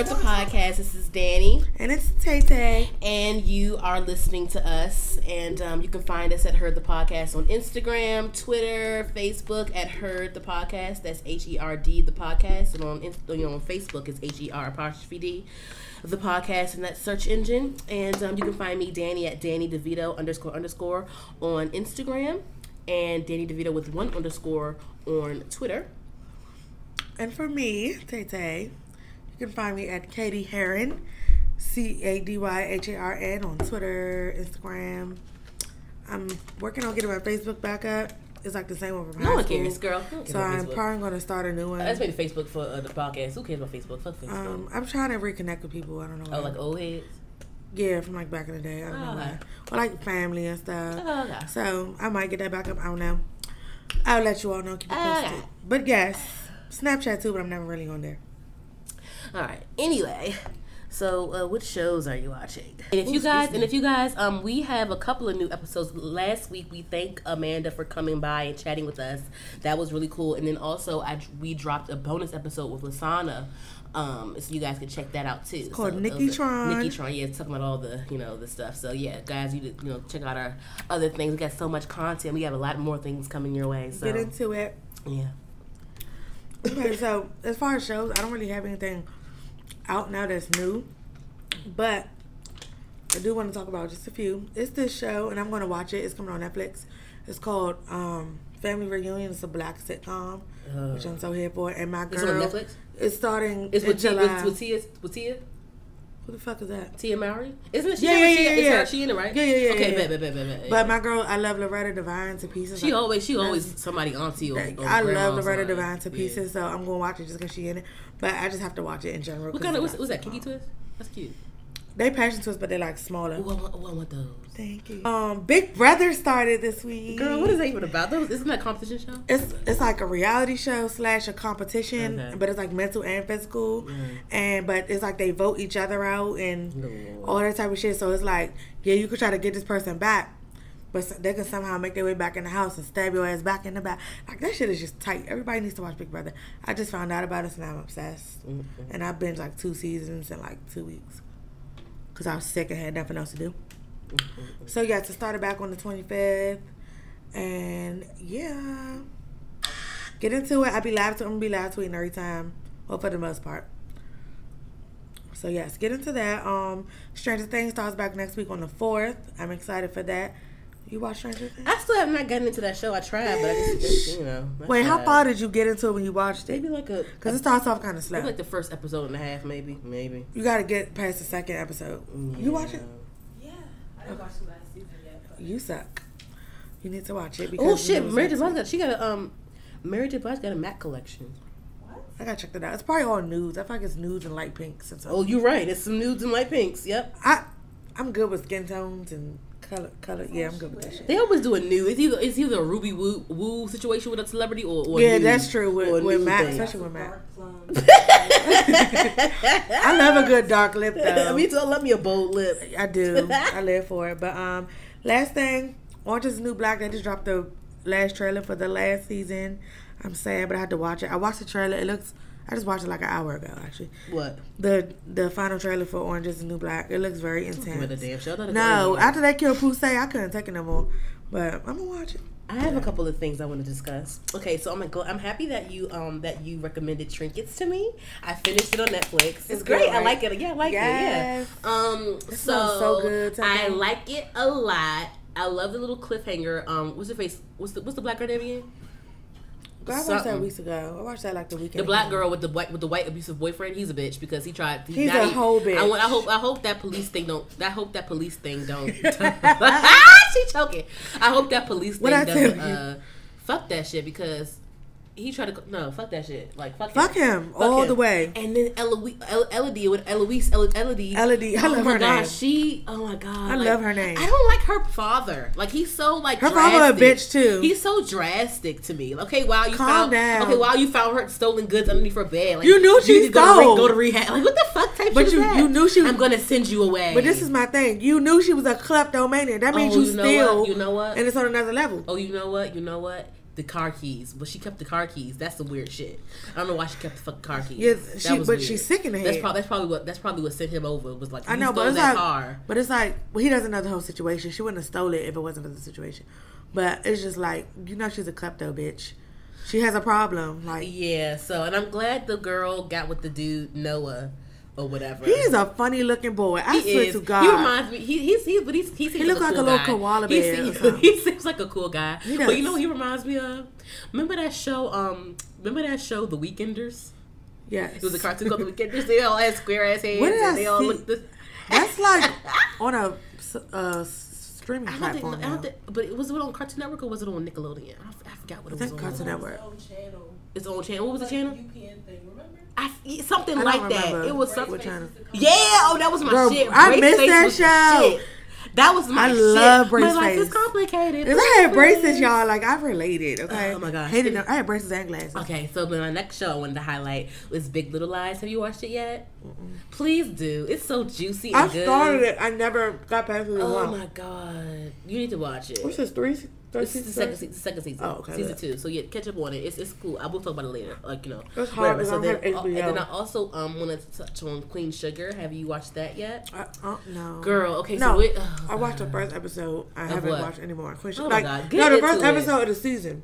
Heard the Podcast. This is Danny. And it's Tay Tay. And you are listening to us. And um, you can find us at Heard the Podcast on Instagram, Twitter, Facebook at Heard the Podcast. That's H E R D the podcast. And on, you know, on Facebook, it's H E R apostrophe D the podcast in that search engine. And um, you can find me, Danny, at Danny DeVito underscore underscore on Instagram. And Danny DeVito with one underscore on Twitter. And for me, Tay Tay, you can find me at Katie Heron, C A D Y H A R N on Twitter, Instagram. I'm working on getting my Facebook back up. It's like the same one from No high one school. cares, girl. No So I'm Facebook. probably going to start a new one. That's maybe Facebook for uh, the podcast. Who cares about Facebook? Fuck Facebook. Um, I'm trying to reconnect with people. I don't know. oh, like old heads. yeah, from like back in the day. I don't know Oh, why. okay. Or like family and stuff. Oh, okay. So I might get that back up. I don't know. I'll let you all know. Keep it posted. Okay. But yes, Snapchat too. But I'm never really on there. All right. Anyway, so uh, what shows are you watching? And if you guys, and if you guys, um, we have a couple of new episodes. Last week, we thank Amanda for coming by and chatting with us. That was really cool. And then also, I we dropped a bonus episode with Lasana. Um, so you guys can check that out too. It's called so, Nikki Tron. Nikki Tron, yeah, it's talking about all the you know the stuff. So yeah, guys, you you know check out our other things. We got so much content. We have a lot more things coming your way. So Get into it. yeah. Okay, so as far as shows, I don't really have anything out now that's new, but I do want to talk about just a few. It's this show, and I'm going to watch it. It's coming on Netflix. It's called um, Family Reunion. It's a black sitcom, which I'm so here for. And my girl, It's on Netflix? It's starting It's with July. with, with Tia, with Tia, Who the fuck is that? Tia Mowry. Isn't it? She Yeah, yeah, yeah, she, yeah, yeah. She in it, right? Yeah, yeah, yeah, Okay, yeah, bet, yeah. bet, bet, bet, bet. But my girl, I love Loretta Devine to pieces. she Like, always, she always somebody auntie or, or I love or Loretta. Devine to Yeah. pieces, so I'm gonna watch it just because she in it. But I just have to watch it in general. What kind of what's, what's that? Kinky twist? That's cute. They passion twists, but they're like smaller. Ooh, I want, ooh, I want those. Thank you. Um, Big Brother started this week. Girl, what is that even about? Those isn't that a competition show? It's it's like a reality show slash a competition, Okay. but it's like mental and physical, Mm. and but it's like they vote each other out and Lord. all that type of shit. So it's like, yeah, you could try to get this person back, but they can somehow make their way back in the house and stab your ass back in the back. Like that shit is just tight. Everybody needs to watch Big Brother. I just found out about it, and I'm obsessed. Mhm. And I've been like two seasons in like two weeks because I was sick and had nothing else to do. So yeah, to start it back on the 25th, and yeah, get into it. I be live. To, I'm gonna be live tweeting every time, well for the most part. So yes, get into that. Um, Stranger Things starts back next week on the fourth. I'm excited for that. You watch Stranger Things? I still have not gotten into that show. I tried, but I just, just you know. I Wait, how far did you get into it when you watched it? Maybe like a. Because it starts off kind of slow. like the first episode and a half, maybe, maybe. you got to get past the second episode. You watch it? Yeah, I didn't watch the last season yet. But You suck. You need to watch it. Oh shit, Mary J. Blige got she got a um, Mary J. Blige got a Mac collection. what? I gotta check that out. It's probably all nudes. I feel like it's nudes and light pinks and stuff. Oh, you're right. It's some nudes and light pinks. Yep. I I'm good with skin tones and color color. Yeah, I'm good with that shit. They always do a new. It's either it's either a Ruby Woo, Woo situation with a celebrity or, or Yeah, nude- that's true with, with thing. especially with plum. I love a good dark lip though. Me too. I love me a bold lip. I do. I live for it. But um, last thing, Orange is the New Black. They just dropped the last trailer for the last season. I'm sad, but I had to watch it. I watched the trailer. It looks. I just watched it like an hour ago, actually. What? The the final trailer for Orange is the New Black. It looks very it intense. damn show. It No, after they killed Poussey, I couldn't take it no more. But I'm gonna watch it. I have a couple of things I want to discuss. Okay, so I'm gonna go. I'm happy that you um that you recommended Trinkets to me. I finished it on Netflix. It's, It's great. good, I like it. Yeah, I like Yes. it. Yeah. Um. so so good, I like it a lot. I love the little cliffhanger. Um. What's the face? What's the What's the black girl name again? I watched Something. that weeks ago. I watched that like the weekend. The black ago. girl with the white with the white abusive boyfriend. He's a bitch because he tried. He, He's a even- whole bitch. I, want, I hope. I hope that police thing don't. I hope that police thing don't. she choking. I hope that police thing doesn't? Uh, fuck that shit because he tried to. No, fuck that shit. Like fuck. Fuck him all the way. And then Eloise, Elodie with Eloise, Elodie. Elodie, I oh love my her god, name. she. Oh my god, I like, love her name. I don't like her father. Like he's so like Her father a bitch, too. He's so drastic to me. Okay, wow, you Calm found. down. Okay, wow, you found her stolen goods underneath her bed. Like, You knew she need to go to, re- stole. go to rehab. Like what the fuck type But you- you knew she was- I'm gonna send you away. But this is my thing. You knew she was a kleptomaniac. That means Oh, you, you know steal. what? You know what? And it's on another level. Oh, you know what? You know what? The car keys, but she kept the car keys. That's the weird shit. I don't know why she kept the fucking car keys. Yeah, That she, but weird. she's sick in the That's, head. prob- that's probably what that's probably what sent him over. Was like I know, but it's that like, car. but it's like, well, he doesn't know the whole situation. She wouldn't have stole it if it wasn't for the situation. But it's just like, you know, she's a klepto bitch. She has a problem. Like, Yeah. So, and I'm glad the girl got with the dude Noah or whatever. he's a funny looking boy. I He swear is. to God. He reminds me. He, he's he, but he's he seems looks like, like a, a little guy. koala He bear or seems, he seems like a cool guy. But you know, what he reminds me of. Remember that show? Um, remember that show, The Weekenders. yes. It was a cartoon called The Weekenders. They all had square ass heads. What did and I they all see? looked. The, That's like on a uh, streaming I don't think. platform. I don't think. But it was it on Cartoon Network or was it on Nickelodeon? I forgot what it was think on. Cartoon Network. Own channel. It's on channel. What was the channel? UPN thing, remember? I, something I like that. It was something. Yeah, oh, that was my Girl, shit. I Brace missed that show. That was my I shit. love Brace My life is complicated. I had braces, y'all. Like I related. Oh okay. Oh my gosh. Hated them. I had braces and glasses. Okay, so then my next show I wanted to highlight was Big Little Lies. Have you watched it yet? Please do. It's so juicy and I good. started it. I never got past it. Oh Oh my god, you need to watch it. What's this? Three. Third This is the season? second, second season. Oh, okay, Season two. So yeah, catch up on it. It's, it's cool. I will talk about it later. Like you know, It's hard So then, uh, and then I also um wanted to touch on Queen Sugar. Have you watched that yet? I, uh, no. Girl, okay, No. so it, oh, I watched the first episode. I haven't what? watched any more. Queen Oh my like, God, no, the first it. episode of the season.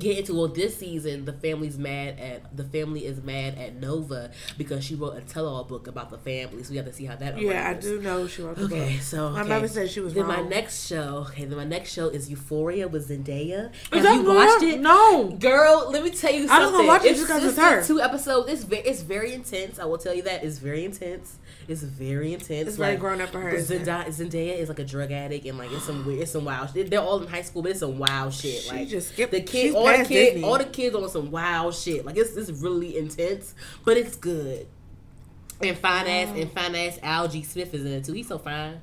Get into well this season the family's mad at the family is mad at nova because she wrote a tell-all book about the family so we have to see how that Yeah, I do know she wrote the okay book. so My okay. mother said she was then my next show okay then my next show is euphoria with zendaya have you watched it No. Girl, let me tell you something. I was gonna watch it just 'cause it's her. Two episodes. It's very, it's very intense. I will tell you that it's very intense. It's very intense. It's like grown up for her, isn't? Zendaya, Zendaya is like a drug addict and like it's some weird, it's some wild. shit. They're all in high school, but it's some wild shit. She like just skipped- the she's kid, all the past kid, Disney. all the kids on some wild shit. Like it's it's really intense, but it's good. And fine ass and fine ass Algee Smith is in it too. He's so fine.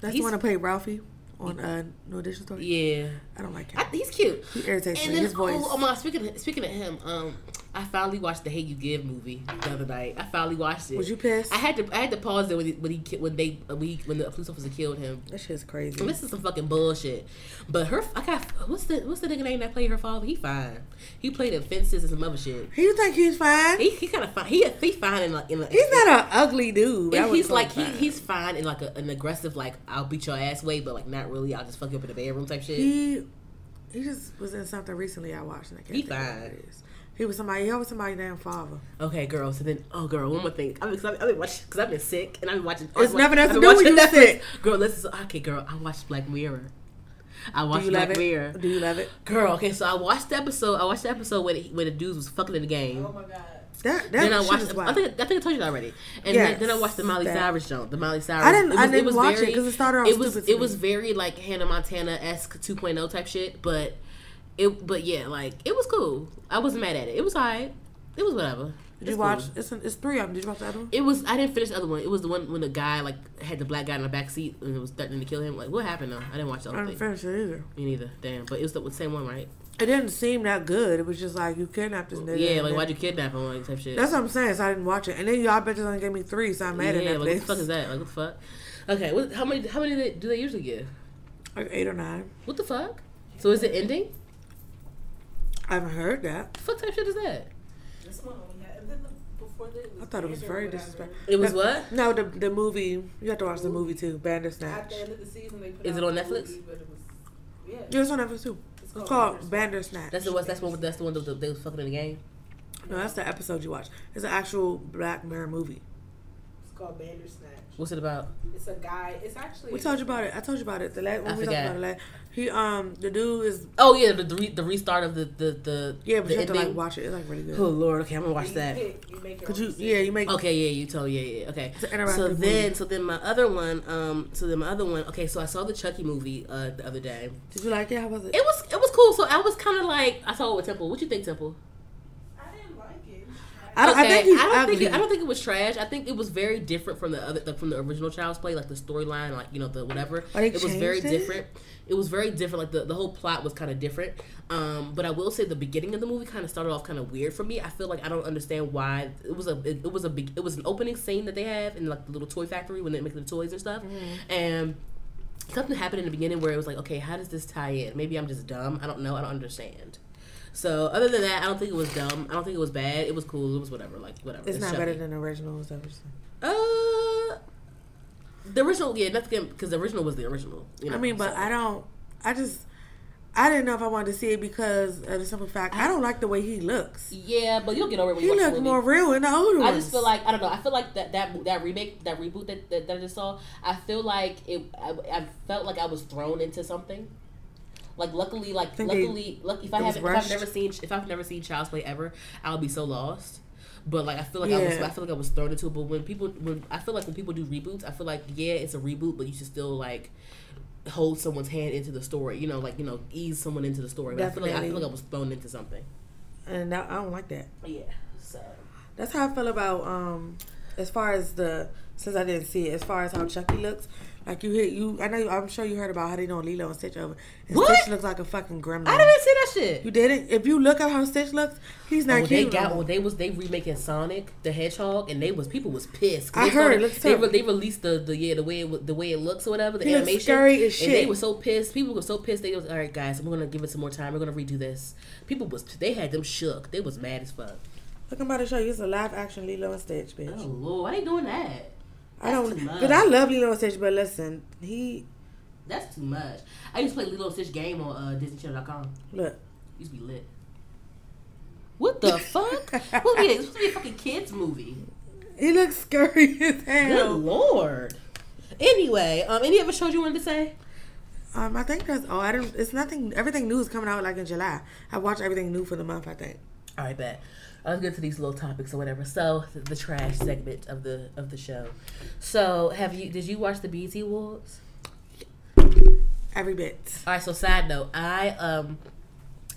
That's He's- the one that played Ralphie on uh, New Edition Story. Yeah, I don't like I, him. he's cute. He irritates And me. then, His voice. oh, oh my, speaking of, speaking of him, um, I finally watched the Hate You Give movie the other night. I finally watched it. Was you pissed? I had to, I had to pause there when he, when he, when they, when, he, when the police officer killed him. that shit's crazy. And this is some fucking bullshit. But her, I got what's the what's the nigga name that played her father? He fine. He played in Fences and some other shit. You think he's fine? He, he kind of fine. He he fine in like in a, he's not an ugly dude. And he's like he, he's fine in like a, an aggressive like I'll beat your ass way, but like not really. I'll just fuck you up in the bedroom type shit. He he just was in something recently I watched and I can't He think what fine. it is. He was somebody. He was somebody's damn father. Okay, girl. So then, oh, girl, one more mm. thing. I mean, cause I've, I've been watching, cause I've been sick, and I've been watching. It's I've nothing else I've to do when watching you Netflix. sick. Girl, listen. Okay, girl, I watched Black Mirror. I watched you Black Mirror. Do you love it? Girl, okay, so I watched the episode. I watched the episode where the, where the dudes was fucking in the game. Oh my god. That that then I watched. I think I think I told you that already. And Yes, then, then I watched the Miley that. Cyrus show. The Miley Cyrus. I didn't- I was- didn't watch it 'cause it started off It was it was very like Hannah Montana esque 2.0 type shit, but it but yeah, like it was cool. I wasn't mad at it. It was alright. It was whatever. Did It's you watch? cool. It's it's three of them. Did you watch the other one? It was. I didn't finish the other one. It was the one when the guy like had the black guy in the back seat and it was threatening to kill him. Like, what happened though? I didn't watch the other I didn't thing. finish it either. Me neither. Damn. But it was the same one, right? It didn't seem that good. It was just like you kidnapped this nigga. Yeah. Like, why'd you kidnap him? Like, type shit. That's what I'm saying. So I didn't watch it. And then y'all bitches only gave me three, so I'm mad yeah. at Like, what the fuck is that? Like, what the fuck? Okay. What, how many? How many do they, do they usually give? Like eight or nine. What the fuck? So is it ending? I haven't heard that. What the fuck type shit is that? This one only had, and then before that, I thought it was very disrespectful. It was what? No, the the movie. You have to watch the movie too. Bandersnatch. At the end of the season, they put Is out it on Netflix? movie, but it was, yeah. Yeah, it's on Netflix too. It's It's called called Bandersnatch. Bandersnatch. That's the one. That's one. That's the one that they was fucking in the game. No, that's the episode you watch. It's an actual Black Mirror movie. It's called Bandersnatch. What's it about? It's a guy. It's actually. We told you about it. I told you about it. The last when I we talked about it. Last, he um the dude is Oh yeah, the the, re, the restart of the the the yeah, but the you have to like watch it. It's like really good. Oh lord. Okay, I'm gonna watch you that. Pick, you make your Could you? decision. Yeah, you make. Okay, yeah, you told yeah, yeah, okay. It's an interactive So movie. then, so then my other one, um, so then my other one, okay, so I saw the Chucky movie uh the other day. Did you like it? How was it? It was it was cool. So I was kind of like I saw it with Temple. What you think, Temple? I didn't like it. I, don't, I think I don't think it, I don't think it was trash. I think it was very different from the other from the original Child's Play, like the storyline, like you know the whatever. Oh, it was very it? different. It was very different. Like the, the whole plot was kind of different. Um, but I will say the beginning of the movie kind of started off kind of weird for me. I feel like I don't understand why it was a it, it was a big it was an opening scene that they have in like the little toy factory when they make the toys and stuff, Mm-hmm. and something happened in the beginning where it was like, okay, how does this tie in? Maybe I'm just dumb. I don't know. I don't understand. So other than that, I don't think it was dumb. I don't think it was bad. It was cool. It was whatever. Like whatever. It's, not better than the original. Is that what you're saying? Uh, the original, yeah, nothing because the original was the original. You know, I mean, but so- I don't. I just. I didn't know if I wanted to see it because of the simple fact I don't like the way he looks. yeah, but you'll get over it when He you watch the movie. more real in the older one. I ones. just feel like I don't know. I feel like that that that remake, that reboot that, that, that I just saw. I feel like it. I, I felt like I was thrown into something. Like luckily, like Think they- luckily, luck, if I haven't, if I've never seen, if I've never seen Child's Play ever, I'll be so lost. But like I feel like I was, I feel like I was thrown into it. But when people, when I feel like when people do reboots, I feel like yeah, it's a reboot, but you should still like hold someone's hand into the story. You know, like you know, ease someone into the story. But I feel like I feel like I was thrown into something. and that, I don't like that. Yeah. So That's how I feel about um as far as the since I didn't see it, as far as how Chucky looks. Like you hit you I know I'm sure you heard about how they doing Lilo and Stitch over. And What? Stitch looks like a fucking gremlin. I didn't see that shit. You didn't? If you look at how Stitch looks, he's not Oh, they got well, they was they remaking Sonic the Hedgehog, and they was people was pissed. I they heard, started- they, re- they released the the yeah the way it, the way it looks or whatever the He animation. scary as And they were so pissed. People were so pissed. They was all right, guys. We're gonna give it some more time. We're gonna redo this. People was they had them shook. They was mad as fuck. Look, I'm about to show you. It's a live action Lilo and Stitch, bitch. Oh lord, why they doing that? I don't, cause I love Lilo and Stitch, but listen, he That's too much. I used to play Lilo and Stitch game on uh, DisneyChannel.com. look. Used to be lit. What the fuck? To be supposed to be a fucking kids movie. He looks scary as hell. Good lord. Anyway, um, any other shows you wanted to say? Um, I think that's all. I don't. It's nothing. Everything new is coming out like in July. I watch everything new for the month. I think. All right, bet. Let's get to these little topics or whatever. So the, the trash segment of the of the show. So have you? Did you watch the BET Awards? Every bit. All right. So side note, I um,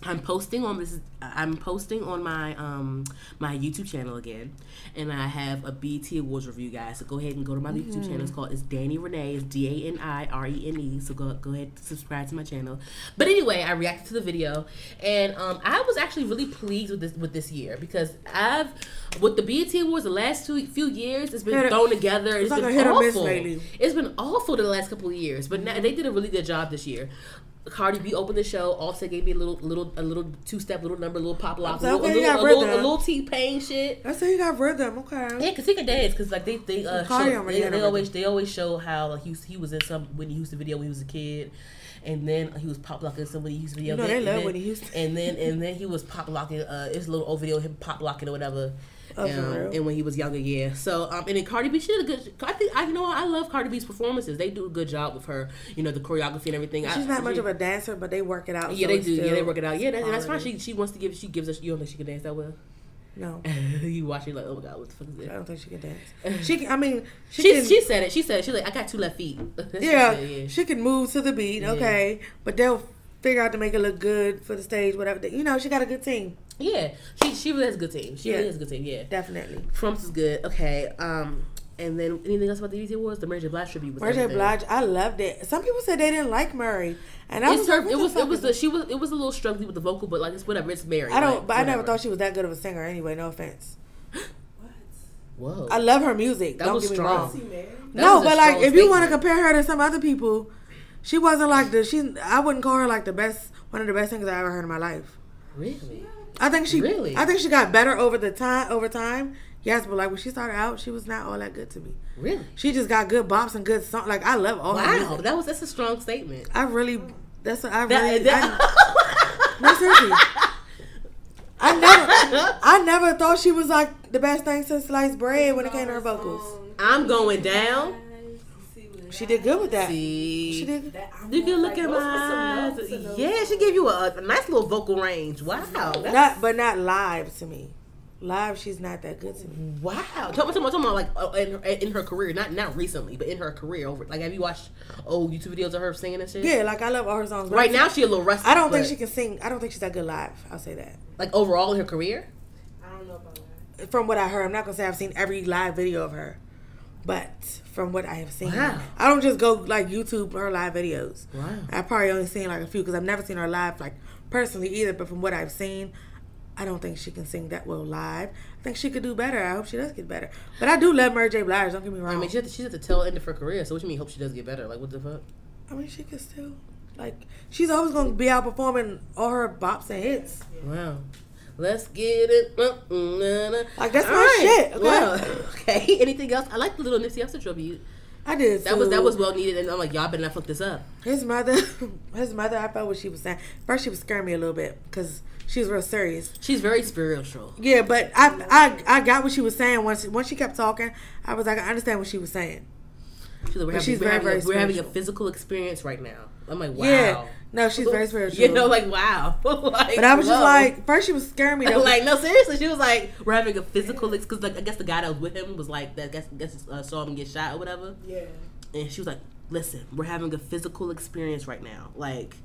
I'm posting on this. I'm posting on my um my YouTube channel again, and I have a BET Awards review, guys. So go ahead and go to my YouTube channel. It's called it's Dani Renee. It's D A N I R E N E. So go go ahead and subscribe to my channel. But anyway, I reacted to the video, and um I was actually really pleased with this with this year because I've with the BET Awards the last two few years it's been Hit thrown together. It's like been a hit or miss awful. lately. It's been awful the last couple of years, but now they did a really good job this year. Cardi B opened the show. Offset gave me a little, little, a little two step, little number, a little pop lock, a So, little, okay, a little, a little, a little T Pain shit. I say you got rhythm. Okay. Yeah, cause he can dance. Cause like they, they, uh, Cardi show, they, they always, they always show how like he was, he was in some Whitney Houston video when he was a kid, and then he was pop locking somebody Houston video. You know they love and then, Whitney Houston. And then, and then he was pop locking. Uh, it's a little old video of him pop locking or whatever. Oh, um, and when he was younger, yeah. So, um, and then Cardi B, she did a good. I think I you know? I love Cardi B's performances. They do a good job with her. You know the choreography and everything. She's I, not much of a dancer, but they work it out. Yeah, so they do. Yeah, they work it out. Yeah, that, that's fine. She she wants to give. She gives us. You don't think she can dance that well? No, you watch it like, oh my god, what the fuck is I don't think she can dance. She, can, I mean, she, She can. she said it. She said it. She's like, I got two left feet. yeah, yeah. she can move to the beat. Yeah. Okay, but they'll figure out to make it look good for the stage. Whatever. You know, she got a good team. Yeah, she she really has a good team. She Yeah. really has a good team. Yeah, Definitely. Trump's is good. Okay, um, and then anything else about the BET Awards? The Mary J. Blige tribute was Mary J. Blige, I loved it. Some people said they didn't like Murray, and I It's was her. like, It was. It was the. She was. It was a little struggling with the vocal, but like it's whatever. It's Mary. I don't, like, but I never thought she was that good of a singer anyway. No offense. What? Whoa. I love her music. That don't was get me strong. wrong. That no, but like if you want to compare her to some other people, she wasn't like the she. I wouldn't call her like the best, one of the best singers I ever heard in my life. really. I think she, Really? I think she got better over the time. Over time, yes, but like when she started out, she was not all that good to me. Really. She just got good bops and good songs. Like I love all Wow. That was. That's a strong statement. I really, that's what I That, really. that- I, no, seriously. I never, I never thought she was like the best thing since sliced bread when it came to her vocals. I'm going down. She did good with that. See. She did. You can look at my eyes. Yeah, she gave you a, a nice little vocal range. Wow. That's- Not, but not live to me. Live, she's not that good to me. Wow. Talk about, talk about, talk about like uh, in, her, in her career, not not recently, but in her career. Over like, have you watched old YouTube videos of her singing and shit? Yeah, like I love all her songs. Right now, she a little rusty. I don't think she can sing. I don't think she's that good live. I'll say that. like overall in her career. I don't know about that. From what I heard, I'm not gonna say I've seen every live video of her, but from what I have seen, Wow. I don't just go like YouTube her live videos. Wow. I probably only seen like a few because I've never seen her live like personally either. But from what I've seen, I don't think she can sing that well live. I think she could do better. I hope she does get better. But I do love Mary J. Blige. Don't get me wrong. I mean, she's at, the, she's at the tail end of her career. So what you mean? Hope she does get better? Like what the fuck? I mean, she could still like. She's always gonna be out performing all her bops and hits. Wow. Let's get it. Uh. Like, that's All my shit, okay? Well, okay. Anything else? I like the little Nipsey Hussle tribute. I did. That was that was well needed, and I'm like, y'all better not fuck this up. His mother, his mother. I felt what she was saying. First, she was scaring me a little bit because she was real serious. She's very spiritual. Yeah, but I, I, I got what she was saying once. Once she kept talking, I was like, I understand what she was saying. She's, like, we're having, we're, very, having, a, we're having a physical experience right now. I'm like, wow. Yeah, no, she's very spiritual. You know, like wow. like, but I was just like, first she was scaring me. Though. like no, seriously. She was like, we're having a physical because like I guess the guy that was with him was like that. Guess guess uh, saw him get shot or whatever. Yeah. And she was like, listen, we're having a physical experience right now. Like.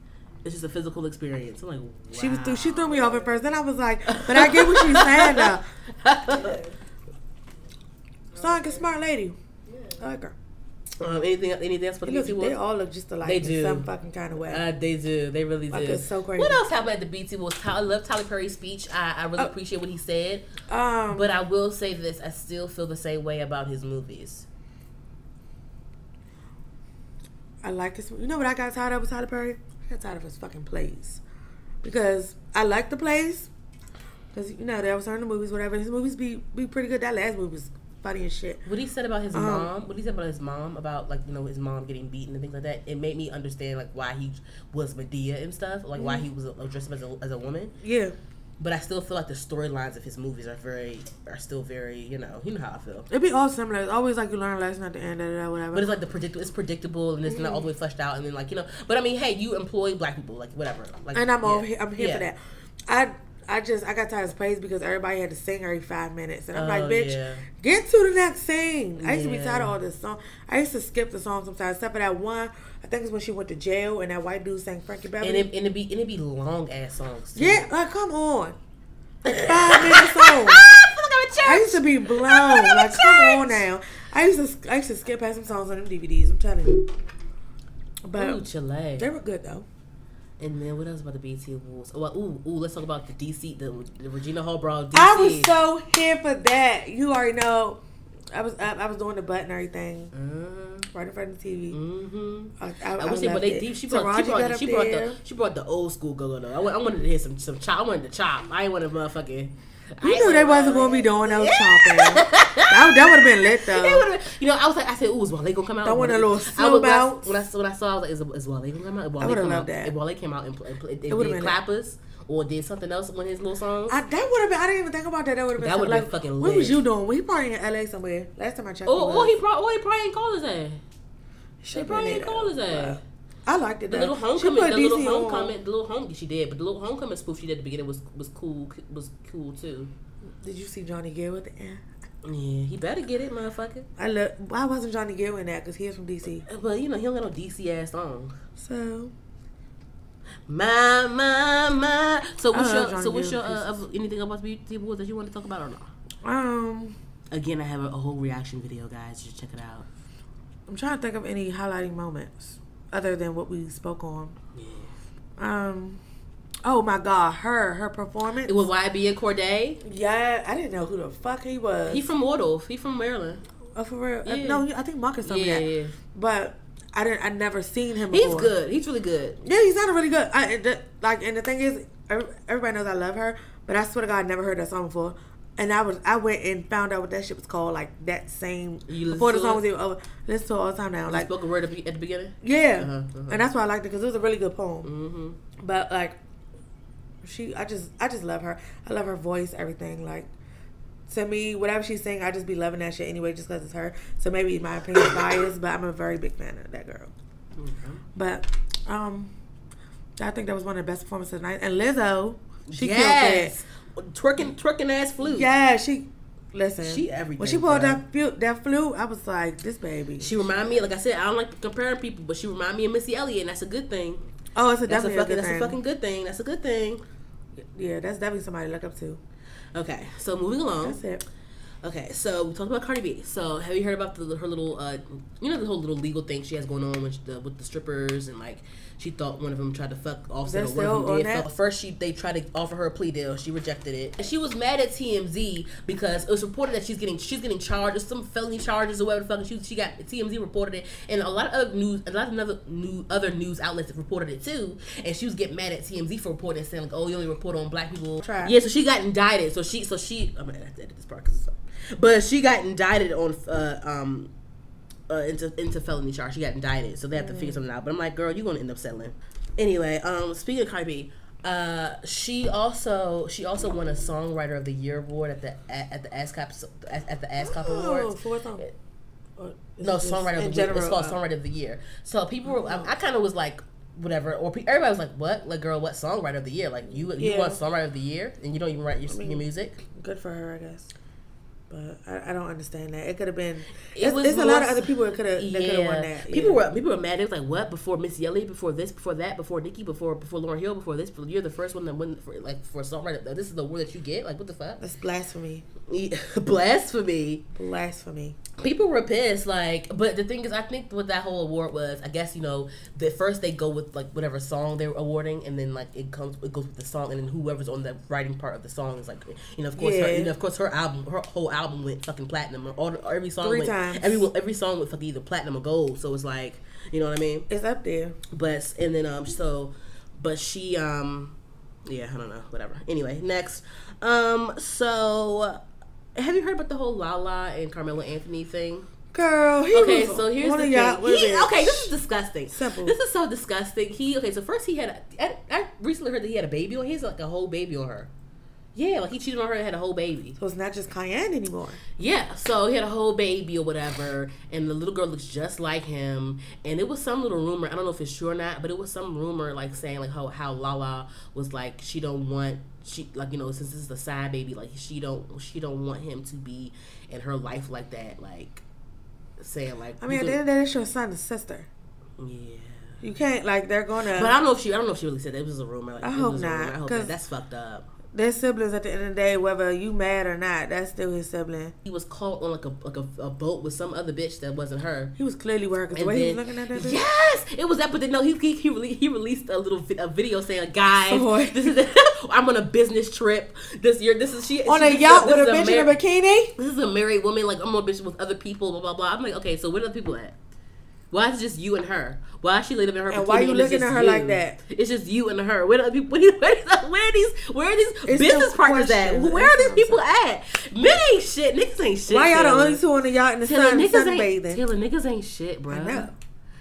It's just a physical experience. I'm like, wow. she was threw, she threw me off at first. Then I was like, but I get what she's saying now. Like a smart lady. Yeah. I like her. Um, anything, anything else for the BET they all look just alike They do. some fucking kind of way. Uh, they do. They really do. It's so crazy. What else happened at the BET Awards? I love Tyler Perry's speech. I, I really Oh. appreciate what he said. um, But I will say this: I still feel the same way about his movies. I like his. You know what I got tired of with Tyler Perry? I got tired of his fucking plays because I like the plays because you know there was certain movies, whatever. His movies be be pretty good. That last movie was funny as shit. What he said about his Um, mom, what he said about his mom, about like you know his mom getting beaten and things like that, it made me understand like why he was Madea and stuff, like why he was dressed up as a, as a woman. Yeah, But I still feel like the storylines of his movies are very are still very you know you know how I feel. It'd be all similar. It's always like you learn a lesson at the end of it, whatever. But it's like the predictable. It's predictable and it's not all the way fleshed out. And then like you know. But I mean, hey, you employ black people, like whatever. Like and I'm yeah. all here, I'm here Yeah. for that. I I just I got tired of his plays because everybody had to sing every five minutes, and I'm like, Oh, bitch, yeah. get to the next scene. I used to be tired of all this song. I used to skip the song sometimes. Except for that one, I think it's when she went to jail and that white dude sang Frankie Beverly. And it and it be and it be long ass songs. Too. yeah, like come on, like five minute songs. I feel like I'm in I church. used to be blown. Like, come on now. I used to I used to skip past some songs on them DVDs. I'm telling you. But Ooh, Chile. they were good though. And then what else about the BET Awards? Oh, well, ooh, ooh, let's talk about the DC, the, the Regina Hall Brawl. DC. I was so here for that. You already know. I was I, I was doing the butt and everything Mm, right in front of the TV. mm-hmm. I, I, I I wish they, but they deep. She brought, she brought, she brought the, she brought the old school girl though. I, I wanted to hear some, some chop. I wanted to chop. I ain't want to motherfucking. I You knew they wasn't gonna be doing no chopping. that that would have been lit though. been- you know, I was like, I said, "Ooh, is Wale gonna come out?" Don't want a little I slow was- when I-. When I, I saw, I was like, "Is, is Wale gonna come out?" If Wale would've loved out, that. If Wale came out and, pl- and, pl- and did lit. clappers or did something else with his little songs, I, that would have been. I didn't even think about that. That would have been. That would've been like, fucking What was you doing? He probably in L.A. somewhere. Last time I checked. Oh, or, oh, was. or oh, he probably, he probably ain't call his ass. They probably ain't call his ass. I liked it. The though. little homecoming, the little homecoming, the little home she did, but the little homecoming spoof she did at the beginning was was cool, was cool too. Did you see Johnny Gill at the end? Yeah, he better get it, motherfucker. I love. Why wasn't Johnny Gill in that? Because he is from DC. But you know he don't got no DC ass song. So My my my. So what's your so what's Gill your uh, anything about the beauty awards that you want to talk about or not? um, Again, I have a, a whole reaction video, guys. Just check it out. I'm trying to think of any highlighting moments other than what we spoke on. Yeah. Um. Oh my God, her her performance. It was YBN Cordae. yeah, I didn't know who the fuck he was. He from Waldorf. He from Maryland. oh, for real? Uh, no, I think Marcus told Yeah, me that. yeah. But I didn't. I never seen him. Before. He's good. He's really good. Yeah, he sounded really good. I, the, like, and the thing is, everybody knows I love her, but I swear to God, I never heard that song before. And I was, I went and found out what that shit was called, like that same You before the song was even over. Listen to it all the time now, Like like spoke a word at the beginning. yeah, Uh-huh, uh-huh. and that's why I liked it because it was a really good poem. Mm-hmm. But like, she, I just, I just love her. I love her voice, everything. Like, to me, whatever she's saying, I just be loving that shit anyway, just because it's her. So maybe my opinion is biased, but I'm a very big fan of that girl. But um, I think that was one of the best performances of the night. And Lizzo, she yes. Twerking, twerking ass flute. Yeah, she. Listen, She everything, When she pulled bro. that flute, that flute, I was like, this baby. She remind me, like I said, I don't like comparing people, but she remind me of Missy Elliott, and that's a good thing. oh, it's a That's a definitely fucking, a good that's a fucking good thing. That's a good thing. yeah, that's definitely somebody to look up to. Okay, so moving along. That's it. Okay, so we talked about Cardi B. So have you heard about the, her little, uh, you know, the whole little legal thing she has going on with the, with the strippers and like she thought one of them tried to fuck Offset They're or one of them did. Fuck. First, she they tried to offer her a plea deal. She rejected it. And she was mad at TMZ because it was reported that she's getting she's getting charged with some felony charges or whatever the fuck. She she got TMZ reported it, and a lot of other news, a lot of other new other news outlets reported it too. And she was getting mad at TMZ for reporting, it, saying like, "Oh, you only report on black people." Try. Yeah, so she got indicted. So she so she I'm gonna have to edit this part because it's up. but she got indicted on uh, um uh, into into felony charge. She got indicted, so they have to figure something out. But I'm like, girl, you're gonna end up settling. Anyway, um, speaking of Cardi B, uh, she also she also won a Songwriter of the Year award at the at, at the ASCAP at, at the ASCAP Oh, Awards. for what song? Or is No, Songwriter of the Year. It's called Uh, Songwriter of the Year. So people were, I, I kind of was like, whatever, or pe- everybody was like, what? Like, girl, what Songwriter of the Year? Like, you you Yeah. want Songwriter of the Year and you don't even write your, mean, your music? Good for her, I guess. But I, I don't understand that. It could have been. It It's, was it's a lot of other people that could have that could have won that. People yeah. were people were mad. They was like, "What? Before Miss Yelly? Before this? Before that? Before Nicki? Before before Lauryn Hill? Before this? You're the first one that won for like for a songwriter. This is the award that you get. Like, what the fuck? That's blasphemy. Blasphemy. Blasphemy. People were pissed. Like, but the thing is, I think what that whole award was, I guess you know, the first they go with like whatever song they're awarding, and then like it comes, it goes with the song, and then whoever's on the writing part of the song is like, you know, of course, her, you know, of course, her album, her whole album went fucking platinum. Or all, or every song Three went, times. Every every song went fucking either platinum or gold. So it's like, you know what I mean? It's up there. But and then um so, but she um, yeah, I don't know, whatever. Anyway, next, um, so have you heard about the whole Lala and Carmelo Anthony thing? Girl, he Okay, so here's the thing. He, okay, this is disgusting. Simple. This is so disgusting. He okay. So first he had, a, I, I recently heard that he had a baby on. He has like a whole baby on her. Yeah, like he cheated on her and had a whole baby. So it's not just Kiyan anymore. Yeah, so he had a whole baby or whatever, and the little girl looks just like him. And it was some little rumor. I don't know if it's true or not, but it was some rumor like saying like how how Lala was like she don't want she like you know since this is the side baby like she don't she don't want him to be in her life like that like saying like I mean, at the end of the day, it's your sister. yeah. You can't like they're gonna. But I don't know if she I don't know if she really said that. It was a rumor. Like, I it hope rumor. not, I hope 'cause- not. That's fucked up. They're siblings at the end of the day, whether you mad or not. That's still his sibling. He was caught on like a like a, a boat with some other bitch that wasn't her. He was clearly working. The way he then- was looking at that bitch. Yes, it was that. But then no, he he he, rele- he released a little vi- a video saying, "Guys, Boy. this is I'm on a business trip this year. This is she On she- a yacht with a is bitch in a bikini. This is a married woman. Like I'm on a bitch with other people. Blah blah blah. I'm like, okay, so where are the people at? Why is it just you and her? Why is she up in her? And why you it's looking at her you? like that? It's just you and her. Where are the people? Where, are these? Where are these It's business partners at? Where are these people at? Men ain't shit. Niggas ain't shit. Why y'all the only two on the yacht in the Taylor, sun niggas sunbathing? Taylor, niggas ain't shit, bro. I know.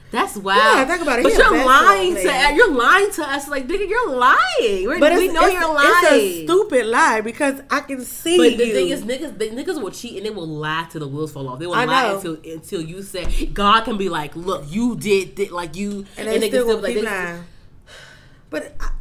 That's wild. gotta think about it. But He you're lying to you're lying to us. Like, nigga, you're lying. We're, But we know you're lying. it's a stupid lie because I can see But the you. thing is, niggas, they, niggas will cheat and they will lie till the wheels fall off. They will I lie know. until until you say God can be like, look, you did, thi- like you, and they can still be like, keep they- lying. But I,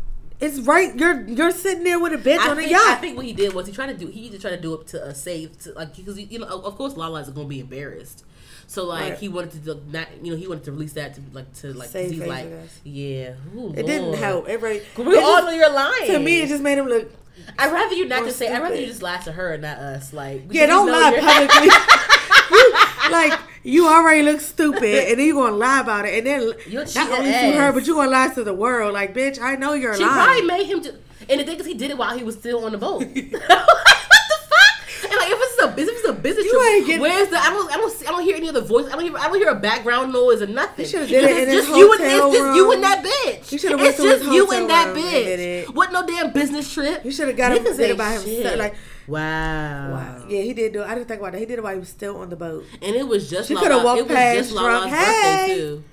it's right. You're you're sitting there with a bitch I on a think, yacht. I think what he did was he tried to do. He just tried to do it to uh, save, to, like because you know, of of course, Lala is gonna be embarrassed. So like Right. he wanted to do, not, you know, he wanted to release that to like to like Save he's like, yeah, Ooh, it didn't help. Really, We all know you're lying. to me, it just made him look. I'd rather you not just say. I'd rather you just lie to her and not us. Like, Yeah, don't lie publicly. Like you already look stupid, and then you gonna lie about it, and then You're not only to her, but you gonna lie to the world. Like, bitch, I know you're She lying. probably made him. Do, and the thing is, he did it while he was still on the boat. what the fuck? And like, if it's a if a business You trip. ain't getting- where's the? I don't. I don't. See, I don't hear any other voice. I don't hear. I don't hear a background noise or nothing. He shoulda did it in it's just you and it's just you and that bitch. He shoulda It's went to his just you and that bitch. What no damn business trip. You shoulda got him Niggas did it by himself, like- wow. Wow. Yeah, he did do. it. I didn't think about that. He did it while he was still on the boat. And it was just She coulda walked It was past just drunk. Hey! too.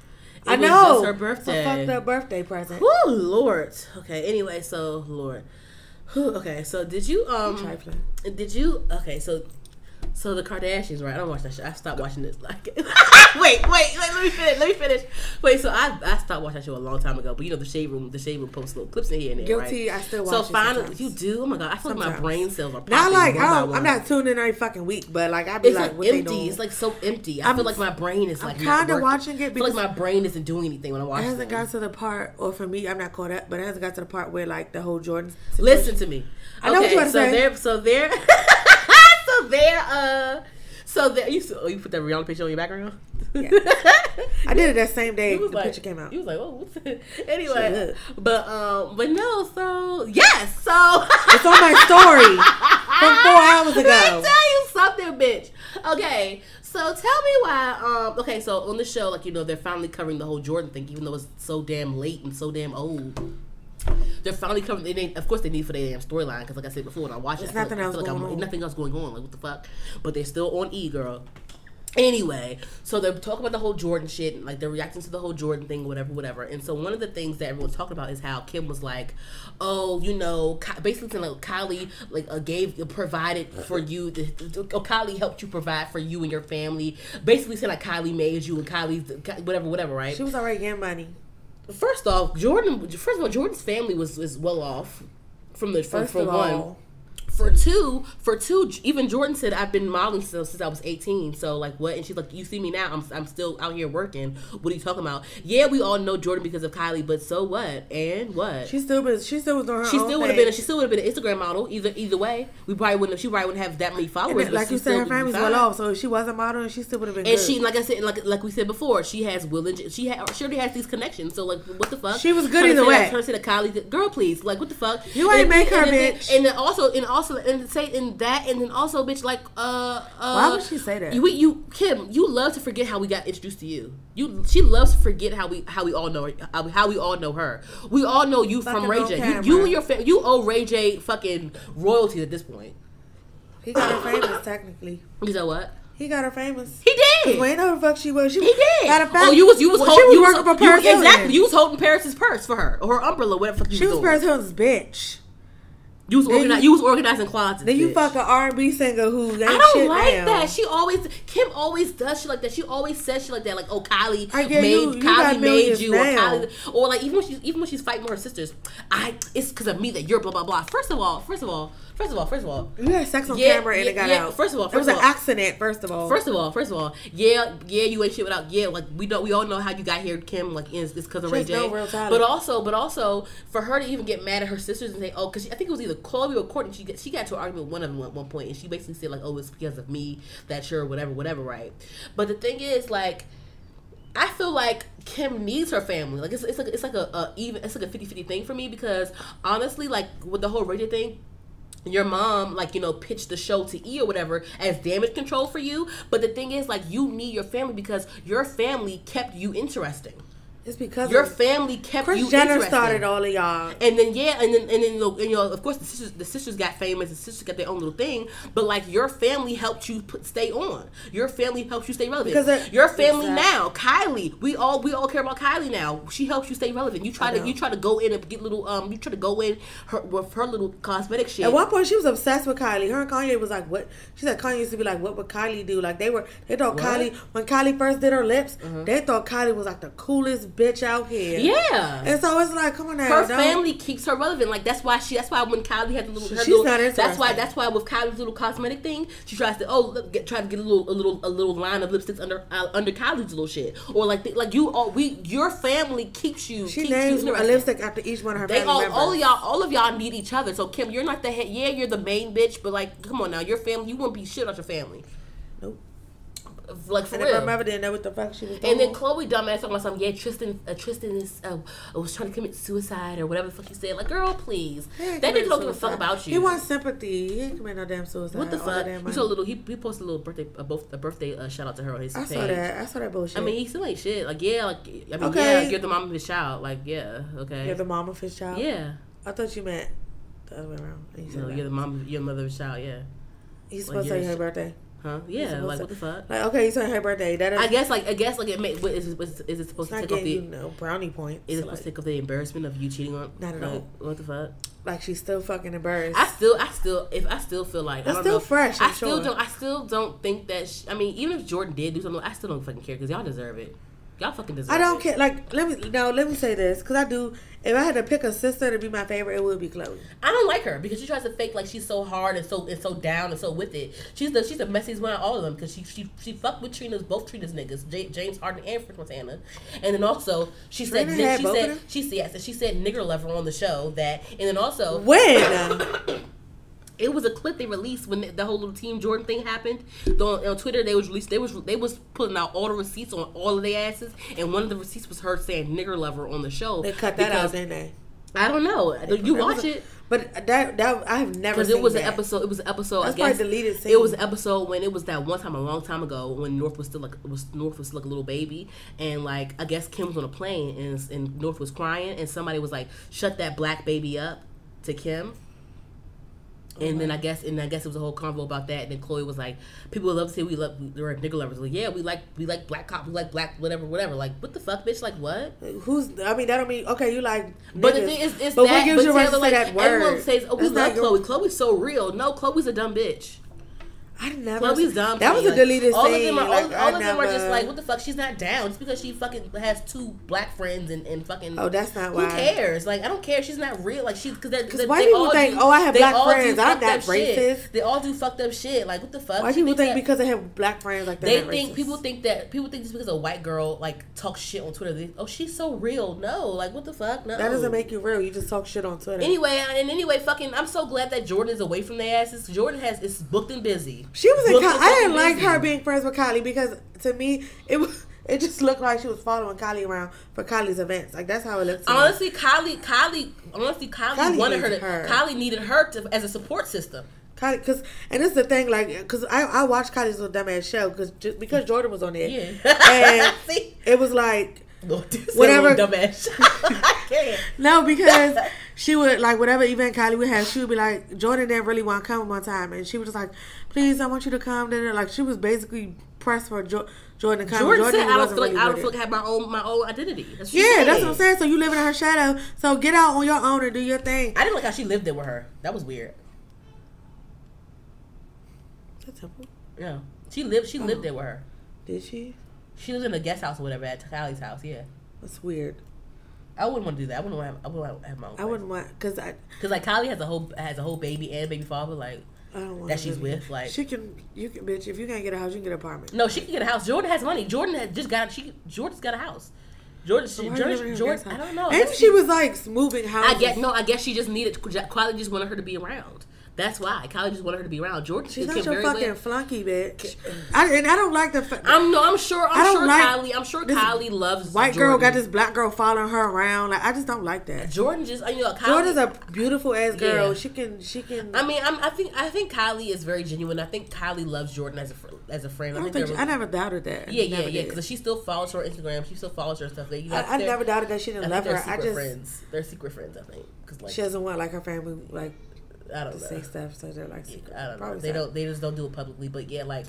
It I know. her birthday. a fucked up birthday present. Woo, Lord. Okay. Anyway, so Lord. Whew, Okay. So did you um? Did you? Okay. So. So the Kardashians, right? I don't watch that show. I stopped watching this. Like, wait, wait, wait, let me finish. Let me finish. Wait, so I, I stopped watching that show a long time ago. But you know, the shade room, the shade room posts little clips in here and there, Guilty. right? I still watch. So it finally, sometimes. you do. Oh my god, I feel like my brain cells are popping. Not like I by don't, one. I'm not tuning in every fucking week, but like I be It's like, like, empty. It's like so empty. I I'm- feel like my brain is I'm like kinda watching it I feel like because- my brain isn't doing anything when I watch it It hasn't them. got to the part, or for me, I'm not caught up, but it hasn't got to the part where like the whole Jordyn. Listen to me. I know what you about to so say. They're, so they're there, uh, so there. You oh, you put that Rihanna picture on your background. Yeah. I did it that same day the like, picture came out. He was like, "Oh, what's that?" anyway." But um, but no. So yes. So It's on my story from four hours Let me ago. tell you something, bitch. Okay, so tell me why. Um, okay, so on the show, like you know, they're finally covering the whole Jordyn thing, even though it's so damn late and so damn old. They're finally coming. They, they of course they need for their damn storyline because, like I said before, when I watch it, I feel nothing like, I else like going I'm, on. nothing else going on. Like what the fuck? But they're still on E, girl. Anyway, so they're talking about the whole Jordyn shit, and, like they're reacting to the whole Jordyn thing, whatever, whatever. And so one of the things that everyone's talking about is how Kim was like, "Oh, you know, basically saying like Kylie like uh, gave provided for you, the, oh, Kylie helped you provide for you and your family. Basically saying like Kylie made you and Kylie's whatever, whatever, right? She was already getting money. First off, Jordyn. First of all, Jordyn's family was was well off from the from, First for of one. all, For two, for two, even Jordyn said I've been modeling since, since I was eighteen. So like what? And she's like, you see me now. I'm I'm still out here working. What are you talking about? Yeah, we all know Jordyn because of Kylie, but so what? And what? she still was. She still was doing her she own still would have been. She still would have been an Instagram model. Either either way, we probably wouldn't. Have, she probably wouldn't have that many followers. then, like you said, her family's well off, so if she wasn't modeling, she still would have been And good. she, like I said, like like we said before, she has Will and she had she already has these connections. So like, what the fuck? She was good either way. Trying to say Kylie, girl, please, like, what the fuck? You ain't And- make her, and bitch. And also, and also, and say in that, and then also, bitch, like, uh, uh Why would she say that? You, you, Kim, you love to forget how we got introduced to you. You, she loves to forget how we how we all know her, how, we all know her. We all know you from Ray J. You, camera. you and your family, you owe Ray J fucking royalty at this point. he got her famous, technically. You know what? He got her famous. He did. We ain't know who the fuck she was. She He did. Matter of fact, oh, you was you was well, holding, you was was, you- Paris Hilton. exactly. You was holding Paris's purse for her or her umbrella, whatever the fuck you She was doing. Paris Hilton's bitch. You was organizing. you- You, was organizing closets. Then you bitch. fuck an R and B singer who ain't I don't like now. that. She always Kim always does shit like that. She always says shit like that. Like, oh, Kylie I made you- you Kylie made you, or. Kylie, or like even when she's even when she's fighting with her sisters, I it's because of me that you're blah blah blah. First of all, first of all, first of all, first of all, You had sex on Yeah, camera and it yeah, got yeah. out. First of all, it was first of all- It was an accident. First of all, First of all, first of all, yeah, yeah, you ain't shit without yeah. Like we don't, we all know how you got here, Kim. Like it's because of Ray J. no but also, but also for her to even get mad at her sisters and say, oh, because I think it was either Khloé or Kourtney. She got, she got to an argument with one of them at one point, and she basically said like, oh, it's because of me that you're whatever, whatever, right? But the thing is, like. I feel like Kim needs her family. Like it's, it's like it's like a, a even it's like a 50-50 thing for me because honestly, like with the whole Ray J thing, your mom like you know pitched the show to E or whatever as damage control for you. But the thing is, like you need your family because your family kept you interesting. It's because Your family kept Kris you Jenner interesting. started all of y'all. And then yeah, and then and then you know, and, you know, of course the sisters the sisters got famous, the sisters got their own little thing, but like your family helped you put, stay on. Your family helps you stay relevant. Because your family Exactly. now, Kylie, we all we all care about Kylie now. She helps you stay relevant. You try to you try to go in and get little um you try to go in her with her little cosmetic shit. At one point, she was obsessed with Kylie. Her and Kanye was like, "What?" She said Kanye used to be like, "What would Kylie do?" Like they were, they thought What? Kylie when Kylie first did her lips, they thought Kylie was like the coolest bitch out here. yeah. And so it's like, come on now, her don't- family keeps her relevant. Like that's why she. That's why when Kylie had the little, her She's little not that's why. That's why with Kylie's little cosmetic thing, she tries to oh look, get, try to get a little a little a little line of lipsticks under uh, under Kylie's little shit or like the, like you all we your family keeps you. She keeps names you a lipstick after each one of her They family all, members. all of y'all, all of y'all need each other. So Kim, you're not the head. Yeah, you're the main bitch, but like, come on now, your family. You wouldn't be shit on your family. Like for And real. her mother didn't know what the fuck she was doing. And then Khloé dumbass talking about something. Yeah, Tristan. Uh, Tristan is uh, was trying to commit suicide or whatever the fuck you said. Like, girl, please. He That nigga don't give a fuck about you. He wants sympathy. He ain't commit no damn suicide. What the fuck? that damn You money. saw a little. He, he posted a little birthday, a, both, a birthday uh, shout out to her on his I page. saw that. I saw that bullshit. I mean, he still ain't shit. Like, yeah, like, I mean, Okay. yeah, you're the mom of his child. Like, yeah, okay, you're the mom of his child. yeah. I thought you meant the other way around. You said No, you're the mom, you're the mother of child. Yeah, He's like, supposed to say her birthday. Huh? Yeah, like to- what the fuck? Like, okay, you saying her birthday. That is I guess, like, I guess, like, it may. What, is, is, is it supposed to take off the? you no brownie points. Is it Like, supposed to take off the embarrassment of you cheating on? Not at like, all. What the fuck? like she's still fucking embarrassed. I still, I still, if I still feel like I It's don't still know, fresh, I I'm still sure. don't. I still don't think that. Sh- I mean, even if Jordyn did do something, I still don't fucking care because y'all deserve it. Y'all fucking deserve. I don't it. care. Like, let me no. Let me say this because I do. If I had to pick a sister to be my favorite, it would be Khloé. I don't like her because she tries to fake like she's so hard and so and so down and so with it. She's the she's the messiest one of all of them because she she she fucked with Trina's both Trina's niggas, J- James Harden and French Montana, and then also she said Trina had she said she said yes, she said nigger lover on the show that, and then also When? it was a clip they released when the, the whole little Team Jordyn thing happened. Though on Twitter they was released, they was they was putting out all the receipts on all of their asses, and one of the receipts was her saying "nigger lover" on the show. They cut that out, didn't they? I don't know. You watch a- it. But that that I have never Because it was an episode. It was an episode. That's I guess deleted It was an episode when it was that one time a long time ago when North was still like was North was like a little baby and like I guess Kim was on a plane and and North was crying and somebody was like shut that black baby up to Kim. And then uh-huh. I guess, and I guess it was a whole convo about that. And then Khloé was like, "People would love to say we love, we're nigger lovers." Like, yeah, we like, we like black cop, we like black, whatever, whatever. Like, what the fuck, bitch? Like, what? Who's? I mean, that don't mean okay. You like, But the thing is, it's but that. what gives but you right to Taylor, say like, that word? Everyone says, "Oh, we not love your- Khloé. Khloé's so real." No, Khloé's a dumb bitch. I never. Khloé's dumb. That was a deleted all scene. Of them are, all, like, all of them are just like, what the fuck? She's not down. Just because she fucking has two black friends and, and fucking. Oh, that's not why. Who cares? Like, I don't care. She's not real. Like, she's because Because why people think, oh, I have black friends, I'm not racist. Shit. They all do fucked up shit. Like, what the fuck? Why She people think that- because they have black friends like they think racist? people think that people think just because a white girl like talks shit on Twitter, they, oh she's so real. No, like what the fuck? No, that doesn't make you real. You just talk shit on Twitter. Anyway, and anyway, fucking, I'm so glad that Jordyn is away from their asses. Jordyn has is booked and busy. She was in. Booked I didn't like her being friends with Kylie because to me it was. It just looked like she was following Kylie around for Kylie's events. Like that's how it looked. To me. Honestly, Kylie, Kylie, honestly, Kylie, Kylie wanted her to. her. Kylie needed her to as a support system. Kylie, cause and this is the thing, like, cause I, I watched Kylie's little dumbass show, cause just because Jordyn was on it, Yeah. and it was like whatever, dumbass. I can't. no, because she would like whatever event Kylie would have, she would be like Jordyn didn't really want to come one time, and she was just like, please, I want you to come. da. Like she was basically pressed for jo- Jordyn to come. Jordyn, said, "I don't feel like really I don't feel like I have my own my own identity." That's Yeah, said. that's what I'm saying. So you live in her shadow. So get out on your own and do your thing. I didn't like how she lived there with her. That was weird. That's simple. Yeah, she lived. She Oh. lived there with her. Did she? She was in a guest house or whatever at Kylie's house. Yeah, That's weird. I wouldn't want to do that. I wouldn't want. To have, I wouldn't want to have my own. I wouldn't want because I Because like Kylie has a whole has a whole baby and baby father. Like I don't want That she's with, like- she can you can bitch if you can't get a house you can get an apartment. no, she can get a house. Jordyn has money. Jordyn has just got. She Jordyn's got a house. Jordyn. She, why you living in Jordyn. Jordyn I don't know. And she was like moving houses. I get no. I guess she just needed. Kylie just wanted her to be around. That's why Kylie just wanted her to be around. Jordyn. She's not your fucking well- flunky bitch. I, and I don't like the. Fa- I'm no. I'm sure. I'm I don't sure like Kylie. I'm sure Kylie loves white girl got this black girl following her around. Like I just don't like that. Jordyn just. You know, Kylie, Jordyn's a beautiful ass girl. Yeah. She can. She can. I mean, I'm, I think I think Kylie is very genuine. I think Kylie loves Jordyn as a as a friend. I I, think think. I never doubted that. Yeah, yeah, yeah. Because she still follows her Instagram. She still follows her stuff. They, you know, I, I never doubted that she didn't think love her. I just friends. They're secret friends. I think because like she doesn't want like her family like I don't know. say stuff, so they're like secret. I don't know. They so. don't. They just don't do it publicly. But yeah, like.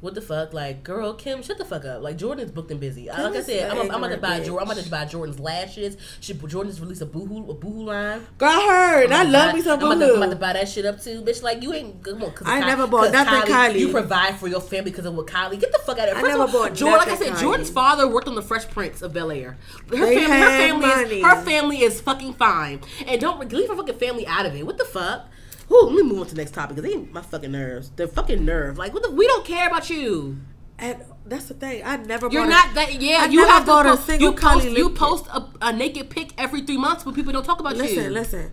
What the fuck, like, girl, Kim, shut the fuck up. Like, Jordyn's booked and busy. I- Kim like I said, I'm, I'm about to buy Jordyn. I'm about to buy Jordyn's lashes. She, Jordyn's released a boohoo, a boohoo line. Girl, her. heard. I'm I love me some I'm about, to, I'm about to buy that shit up too, bitch. Like you ain't good on. Cause I Ky- never bought nothing Kylie. You provide for your family because of what Kylie. Get the fuck out of I here. First never all, bought Jordyn. Like I said, Kylie. Jordyn's father worked on the Fresh Prince of Bel Air. Her They family, her family, money. is, her family is fucking fine. And don't leave her fucking family out of it. What the fuck? Ooh, let me move on to the next topic because they my fucking nerves. They're fucking nerve. Like what the? We don't care about you. And that's the thing. I never. You're not a, that. Yeah, I you have to bought a post, single you post. You post a, a naked pic every three months, but people don't talk about you. Listen, listen.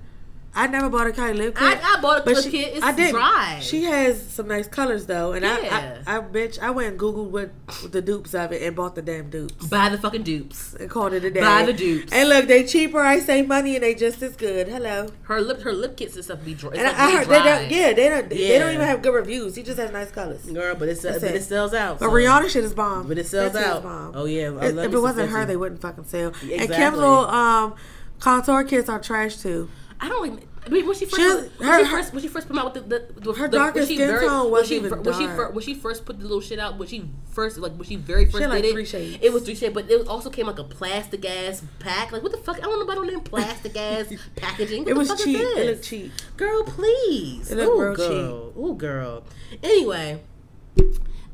I never bought a Kylie lip kit. I- I bought a but she- kit. It's I didn't. dry. She has some nice colors though, and Yeah. I, I, I, bitch, I went and googled what the dupes of it and bought the damn dupes Buy the fucking dupes. and called it a day. Buy the dupes. And look, they cheaper. I save money and they just as good. Hello. Her lip, her lip kits and stuff be dry. And like I, heard they don't. Yeah, they don't. They don't even have good reviews. He just has nice colors. girl, but it's but it. it sells out. But Rihanna shit is bomb. But it sells That out. bomb. Oh, yeah, I If, it wasn't her, they wouldn't fucking sell. And Exactly. Kim's little um contour kits are trash too. I don't. Even, I mean, when she first, She- when, her- she first, when she first put out with the, the, the Her the, darker when she skin tone wasn't she, even fir- when she dark. fir- when she first put the little shit out when she first like when she very first like, did three it shades. it was three shades but it also came like a plastic ass pack like what the fuck I don't know about no plastic ass packaging what It the was fuck cheap. is this? It looked cheap. girl please It looked Ooh, girl. Ooh girl anyway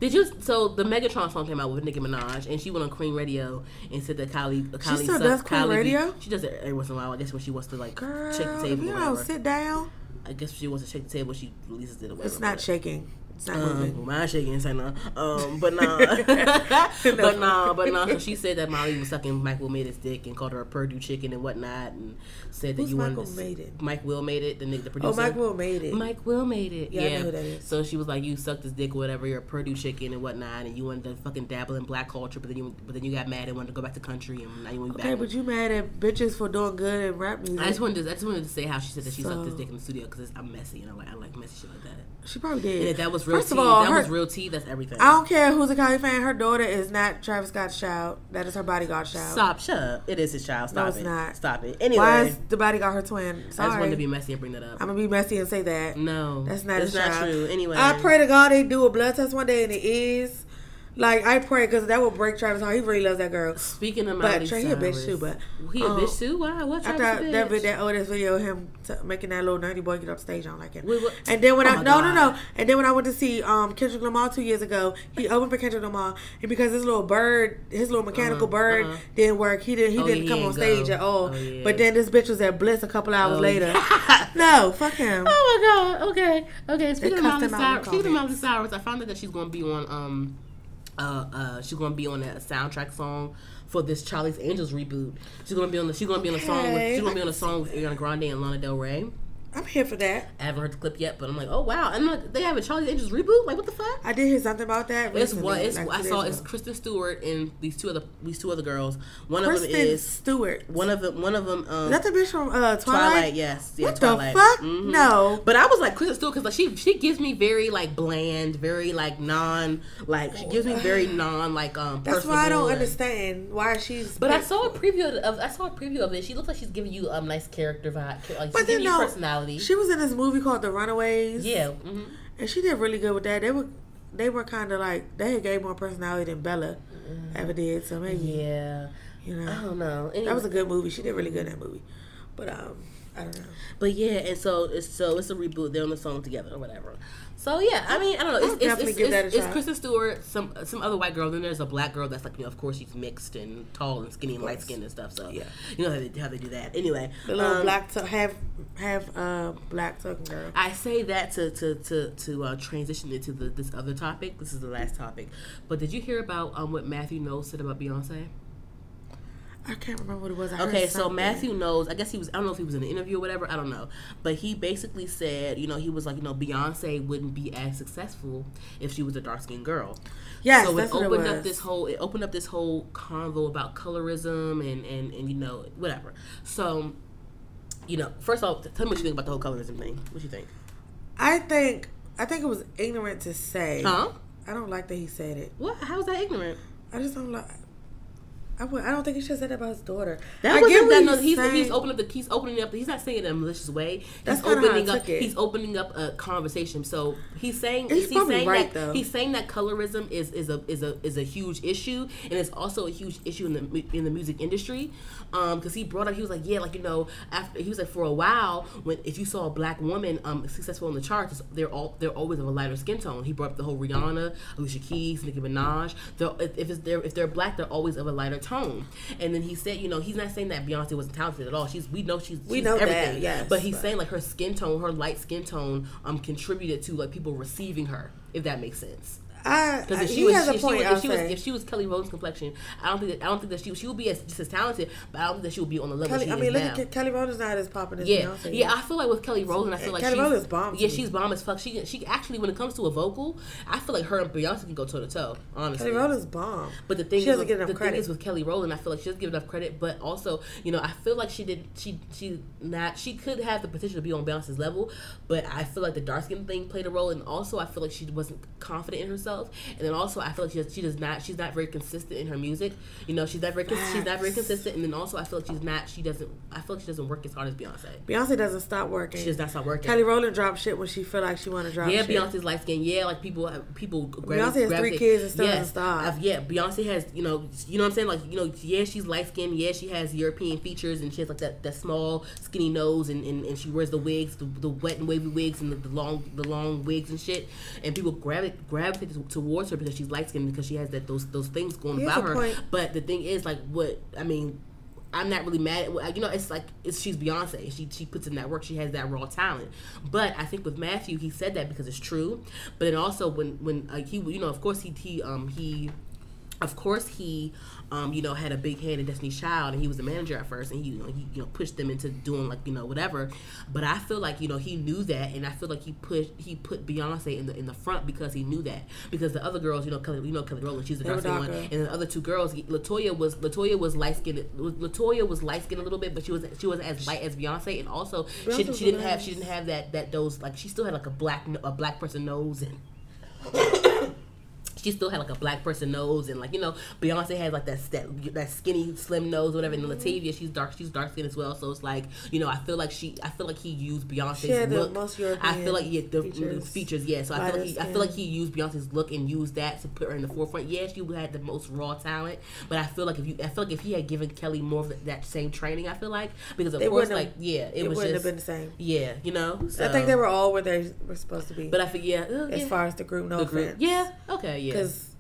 did you? So the Megatron song came out with Nicki Minaj, and she went on Queen Radio and said that Kylie, Kylie still sucks. does Queen Kylie Radio? she does it every once in a while. I guess when she wants to like Girl, shake the table you or sit down, I guess if she wants to shake the table, she releases it whatever. it's not shaking. It's not Um, moving. my shit ain't say no. Um, but no, but no, but no. So she said that Molly was sucking Mike Will made his dick and called her a Perdue chicken and whatnot, and said that Who's you wanted Michael to, made it? Mike Will made it, the nigga, the producer. Oh, Mike Will made it. Mike Will made it. Yeah, Yeah, I know who that is. So she was like, "You sucked his dick, or whatever. You're a Perdue chicken and whatnot, and you wanted to fucking dabble in black culture, but then you, but then you got mad and wanted to go back to country, and now you went Okay, back." Okay, but you mad at bitches for doing good and rap music? I just wanted to, I just wanted to say how she said that she sucked his dick in the studio because I'm messy and I like I like messy shit like that. she probably And did. if that was real First tea, of all, that her- was real tea. That's everything. I don't care who's a Kylie fan. Her daughter is not Travis Scott's child. That is her bodyguard child. Stop, shut up. It is his child. Stop No, it's it. not. Stop it. Anyway, Why is the bodyguard her twin? Sorry. I just wanted to be messy and bring that up. I'm gonna be messy and say that. no, That's not That's not child. true. Anyway, I pray to God they do a blood test one day and it is. Like I pray because that would break Travis' heart. He really loves that girl. Speaking of But Miley Trey, he a bitch too, but, he a um, bitch too. Why? What? After Travis a I, that, bitch? vid- that oldest video of him t- making that little nerdy boy get up stage, I don't like him. Wait? And then when Oh I no no no, and then when I went to see um Kendrick Lamar two years ago, he opened for Kendrick Lamar, and because his little bird, his little mechanical Uh-huh, bird uh-huh. didn't work, he didn't he Oh, didn't yeah, come on stage go. at all. Oh, yeah. But then this bitch was at Bliss a couple hours Oh, later. yeah. no, fuck him. Oh my god. Okay. Okay. Speaking of Miley him out in Cyrus, speaking of Miley. Cyrus, I found out that she's going to be on um uh uh she's going to be on a soundtrack song for this Charlie's Angels reboot. She's going to be on the she's to be on a song with she's to be on a song with Ariana Grande and Lana Del Rey. I'm here for that. I haven't heard the clip yet, but I'm like, oh wow! And like, they have a Charlie's Angels reboot. Like, what the fuck? I did hear something about that. It's what it's. like, I saw it's. Kristen Stewart and these two other these two other girls. One Kristen of them is Stewart. one of them. One of them. Um, that the bitch from uh, Twilight? Twilight. Yes. Yeah. What Twilight. the fuck? Mhm. No. But I was like Kristen Stewart because like she she gives me very like bland, very like non like she gives me very non like um. That's why I don't and- understand why she's. But I saw a preview of I saw a preview of it. She looks like she's giving you a um, nice character vibe. Like But she's then giving you no, personality. She was in this movie called The Runaways. yeah. hmm and she did really good with that. They were, they were kind of like they had gave more personality than Bella ever did. So maybe Yeah. you know, I don't know. Anyway. that was a good movie. She did really good in that movie. But um, I don't know. But yeah, and so it's so it's a reboot. They're on the song together or whatever. So yeah, I mean, I don't know. It's, I'll it's, definitely it's, give it's, that a it's shot. Kristen Stewart, some some other white girl. Then there's a black girl that's like, you know, of course she's mixed and tall and skinny and light skinned and stuff. So Yeah. you know how they, how they do that. Anyway, The little um, black have have uh black talking girl. I say that to to to to uh, transition into the, this other topic. This is the last topic. But did you hear about um, what Matthew Knowles said about Beyonce? I can't remember what it was. I Okay, so. Matthew Knowles. I guess he was. I don't know if he was in an interview or whatever. I don't know, but he basically said, you know, he was like, you know, Beyonce wouldn't be as successful if she was a dark skinned girl. Yes, so it it opened was. up this whole. It opened up this whole convo about colorism and and and you know whatever. So, you know, first of all, tell me what you think about the whole colorism thing. What you think? I think I think it was ignorant to say. Huh? I don't like that he said it. What? How is that ignorant? I just don't like. I, don't think he should have said that about his daughter. That I wasn't what that. he's No, he's, saying. he's opening up the. He's opening up. He's not saying it in a malicious way. That's he's I opening up. He's opening up a conversation. So he's saying. He's He's, saying right, that though. he's saying that colorism is is a is a is a huge issue, and it's also a huge issue in the in the music industry. Um, because he brought up, he was like, yeah, like you know, after he was like, for a while, when if you saw a black woman um successful in the charts, they're all they're always of a lighter skin tone. He brought up the whole Rihanna, Alicia Keys, Nicki Minaj. They're, if if it's they're if they're black, they're always of a lighter tone. And then he said, you know, he's not saying that Beyonce wasn't talented at all. She's we know she's We she's know that, everything. yes, but he's but- saying like her skin tone, her light skin tone, um, contributed to like people receiving her. If that makes sense. I, Because if she was, has a if point. she was, if she was, if she was Kelly Rowland's complexion, I don't think that, I don't think that she she would be as just as talented, but I don't think that she would be on the level Kelly, she I mean, look now. at Kelly Rowland's not as popping as yeah, Beyonce. yeah. I feel like with Kelly Rowland, I feel like Kelly she's, Rowland's bomb Yeah, she's bomb as fuck. She she actually when it comes to a vocal, I feel like her and Beyonce can go toe to toe. Honestly, Kelly Rowland's bomb. but the thing she is, doesn't with, get enough the credit. thing is with Kelly Rowland, I feel like she doesn't give enough credit. But also, you know, I feel like she did. She she not. She could have the potential to be on Beyonce's level, but I feel like the dark skin thing played a role, and also I feel like she wasn't confident in herself. And then also, I feel like she does, she does not. She's not very consistent in her music. You know, she's not very she's not very consistent. And then also, I feel like she's not. She doesn't. I feel like she doesn't work as hard as Beyonce. Beyonce doesn't stop working. She does not start working. Kelly Rowland drops shit when she feel like she want to drop Yeah, shit. Beyonce's light skin. Yeah, like people, uh, people. Beyonce has three gravitate- kids and still yes, doesn't stop. Yeah, Beyonce has. You know, you know what I'm saying. Like, you know, yeah, she's light skinned. Yeah, she has European features, and she has like that, that small, skinny nose, and, and, and she wears the wigs, the, the wet and wavy wigs, and the, the long, the long wigs and shit. And people grab gravitate gravitate towards her because she's light skinned because she has that those those things going Here's about her. point. But the thing is, like, what I mean. I'm not really mad. At, you know, it's like it's she's Beyonce. She she puts in that work. She has that raw talent. But I think with Matthew, he said that because it's true. But then also when when uh, he you know of course he he um he of course he um, you know, had a big hand in Destiny's Child, and he was the manager at first, and he, you know, he, you know, pushed them into doing like, you know, whatever. But I feel like, you know, he knew that, and I feel like he pushed, he put Beyonce in the in the front because he knew that. Because the other girls, you know, Kelly, you know, Kelly Rowland, she's the dark one, and the other two girls, LeToya was LeToya was light skinned. LeToya was light skinned a little bit, but she was she was as light as Beyonce, and also she, she didn't have she didn't have that that those like she still had like a black a black person nose and she still had like a black person nose and like you know Beyonce has like that that, that skinny slim nose whatever and then Latavia she's dark she's dark skin as well so it's like you know I feel like she I feel like he used Beyonce's look. most I feel like yeah the features, the features yeah so I feel like he, I feel like he used Beyonce's look and used that to put her in the forefront. Yeah she had the most raw talent but I feel like if you I feel like if he had given Kelly more of that same training I feel like because of they course like yeah it, it was wouldn't just, have been the same. Yeah you know so. I think they were all where they were supposed to be. But I think yeah uh, as yeah. far as the group no the offense. group yeah okay yeah because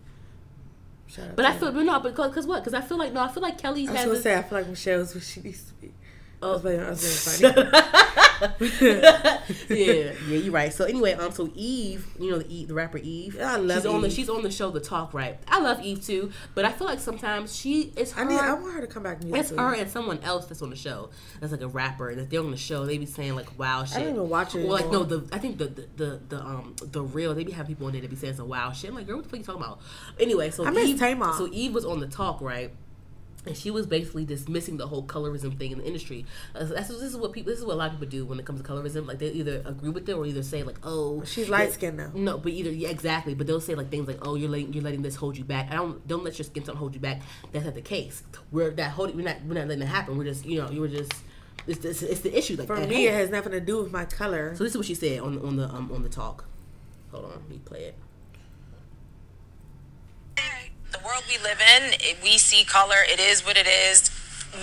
but I feel, but no, because cause what? Because I feel like no, I feel like Kelly's. I was gonna say I feel like Michelle's what she needs to be. Oh. I was funny. yeah, yeah, you're right. So anyway, um, so Eve, you know the Eve, the rapper Eve. I love. She's Eve. on the she's on the show The Talk, right? I love Eve too, but I feel like sometimes she is. Her, I need. I want her to come back. It's her and someone else that's on the show. That's like a rapper, and they're on the show, they be saying like wow shit. I don't even watch it. Well, like no, the I think the, the the the, um the real they be having people on there that be saying some wow shit. I'm like, girl, what the fuck you talking about? Anyway, so I Eve, Tamar. so Eve was on the Talk, right? And she was basically dismissing the whole colorism thing in the industry. Uh, that's this is what people. This is what a lot of people do when it comes to colorism. Like they either agree with it or either say like, "Oh, she's light skinned now." No, but either yeah, exactly. But they'll say like things like, "Oh, you're letting you're letting this hold you back." I don't don't let your skin tone hold you back. That's not the case. We're that holding. We're not we're not letting it happen. We're just you know you were just. It's, it's, it's the issue. Like for me, it has nothing to do with my color. So this is what she said on on the um on the talk. Hold on, let me play it the world we live in, we see color. It is what it is.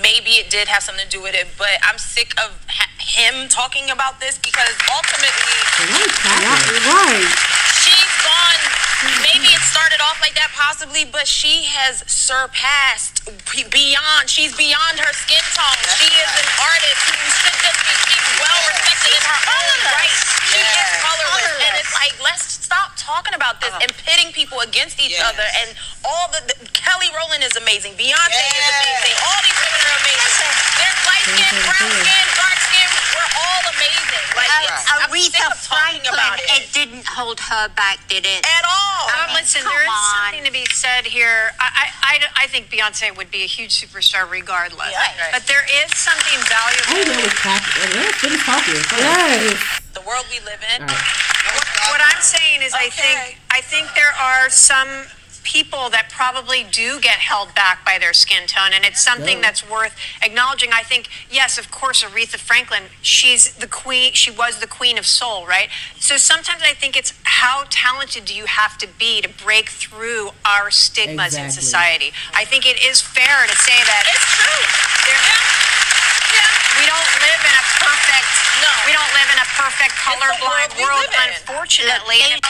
Maybe it did have something to do with it, but I'm sick of ha- him talking about this because ultimately, right? She's gone. Maybe it started off like that, possibly, but she has surpassed beyond. She's beyond her skin tone. She is an artist who should just be. Well respected in her own right. She is colorless, and it's like let's stop talking about this uh-huh. and pitting people against each yes. other. And all the, the, Kelly Rowland is amazing. Beyonce yes. is amazing. All these women are amazing. There's light skin, brown skin, dark skin. We're all amazing. Like uh, Aretha Franklin, it. it. didn't hold her back, did it? At all. Um, listen, there is something to be said here. I, I, I, think Beyonce would be a huge superstar regardless. Yeah, right. But there is something valuable. I know it's talking. It's talking. Yes. The world we live in. What, I'm saying is, okay. I think I think there are some people that probably do get held back by their skin tone and it's something that's worth acknowledging i think yes of course aretha franklin she's the queen she was the queen of soul right so sometimes i think it's how talented do you have to be to break through our stigmas exactly. in society i think it is fair to say that it's true. We don't live in a perfect no. we don't live in a perfect colorblind world, world unfortunately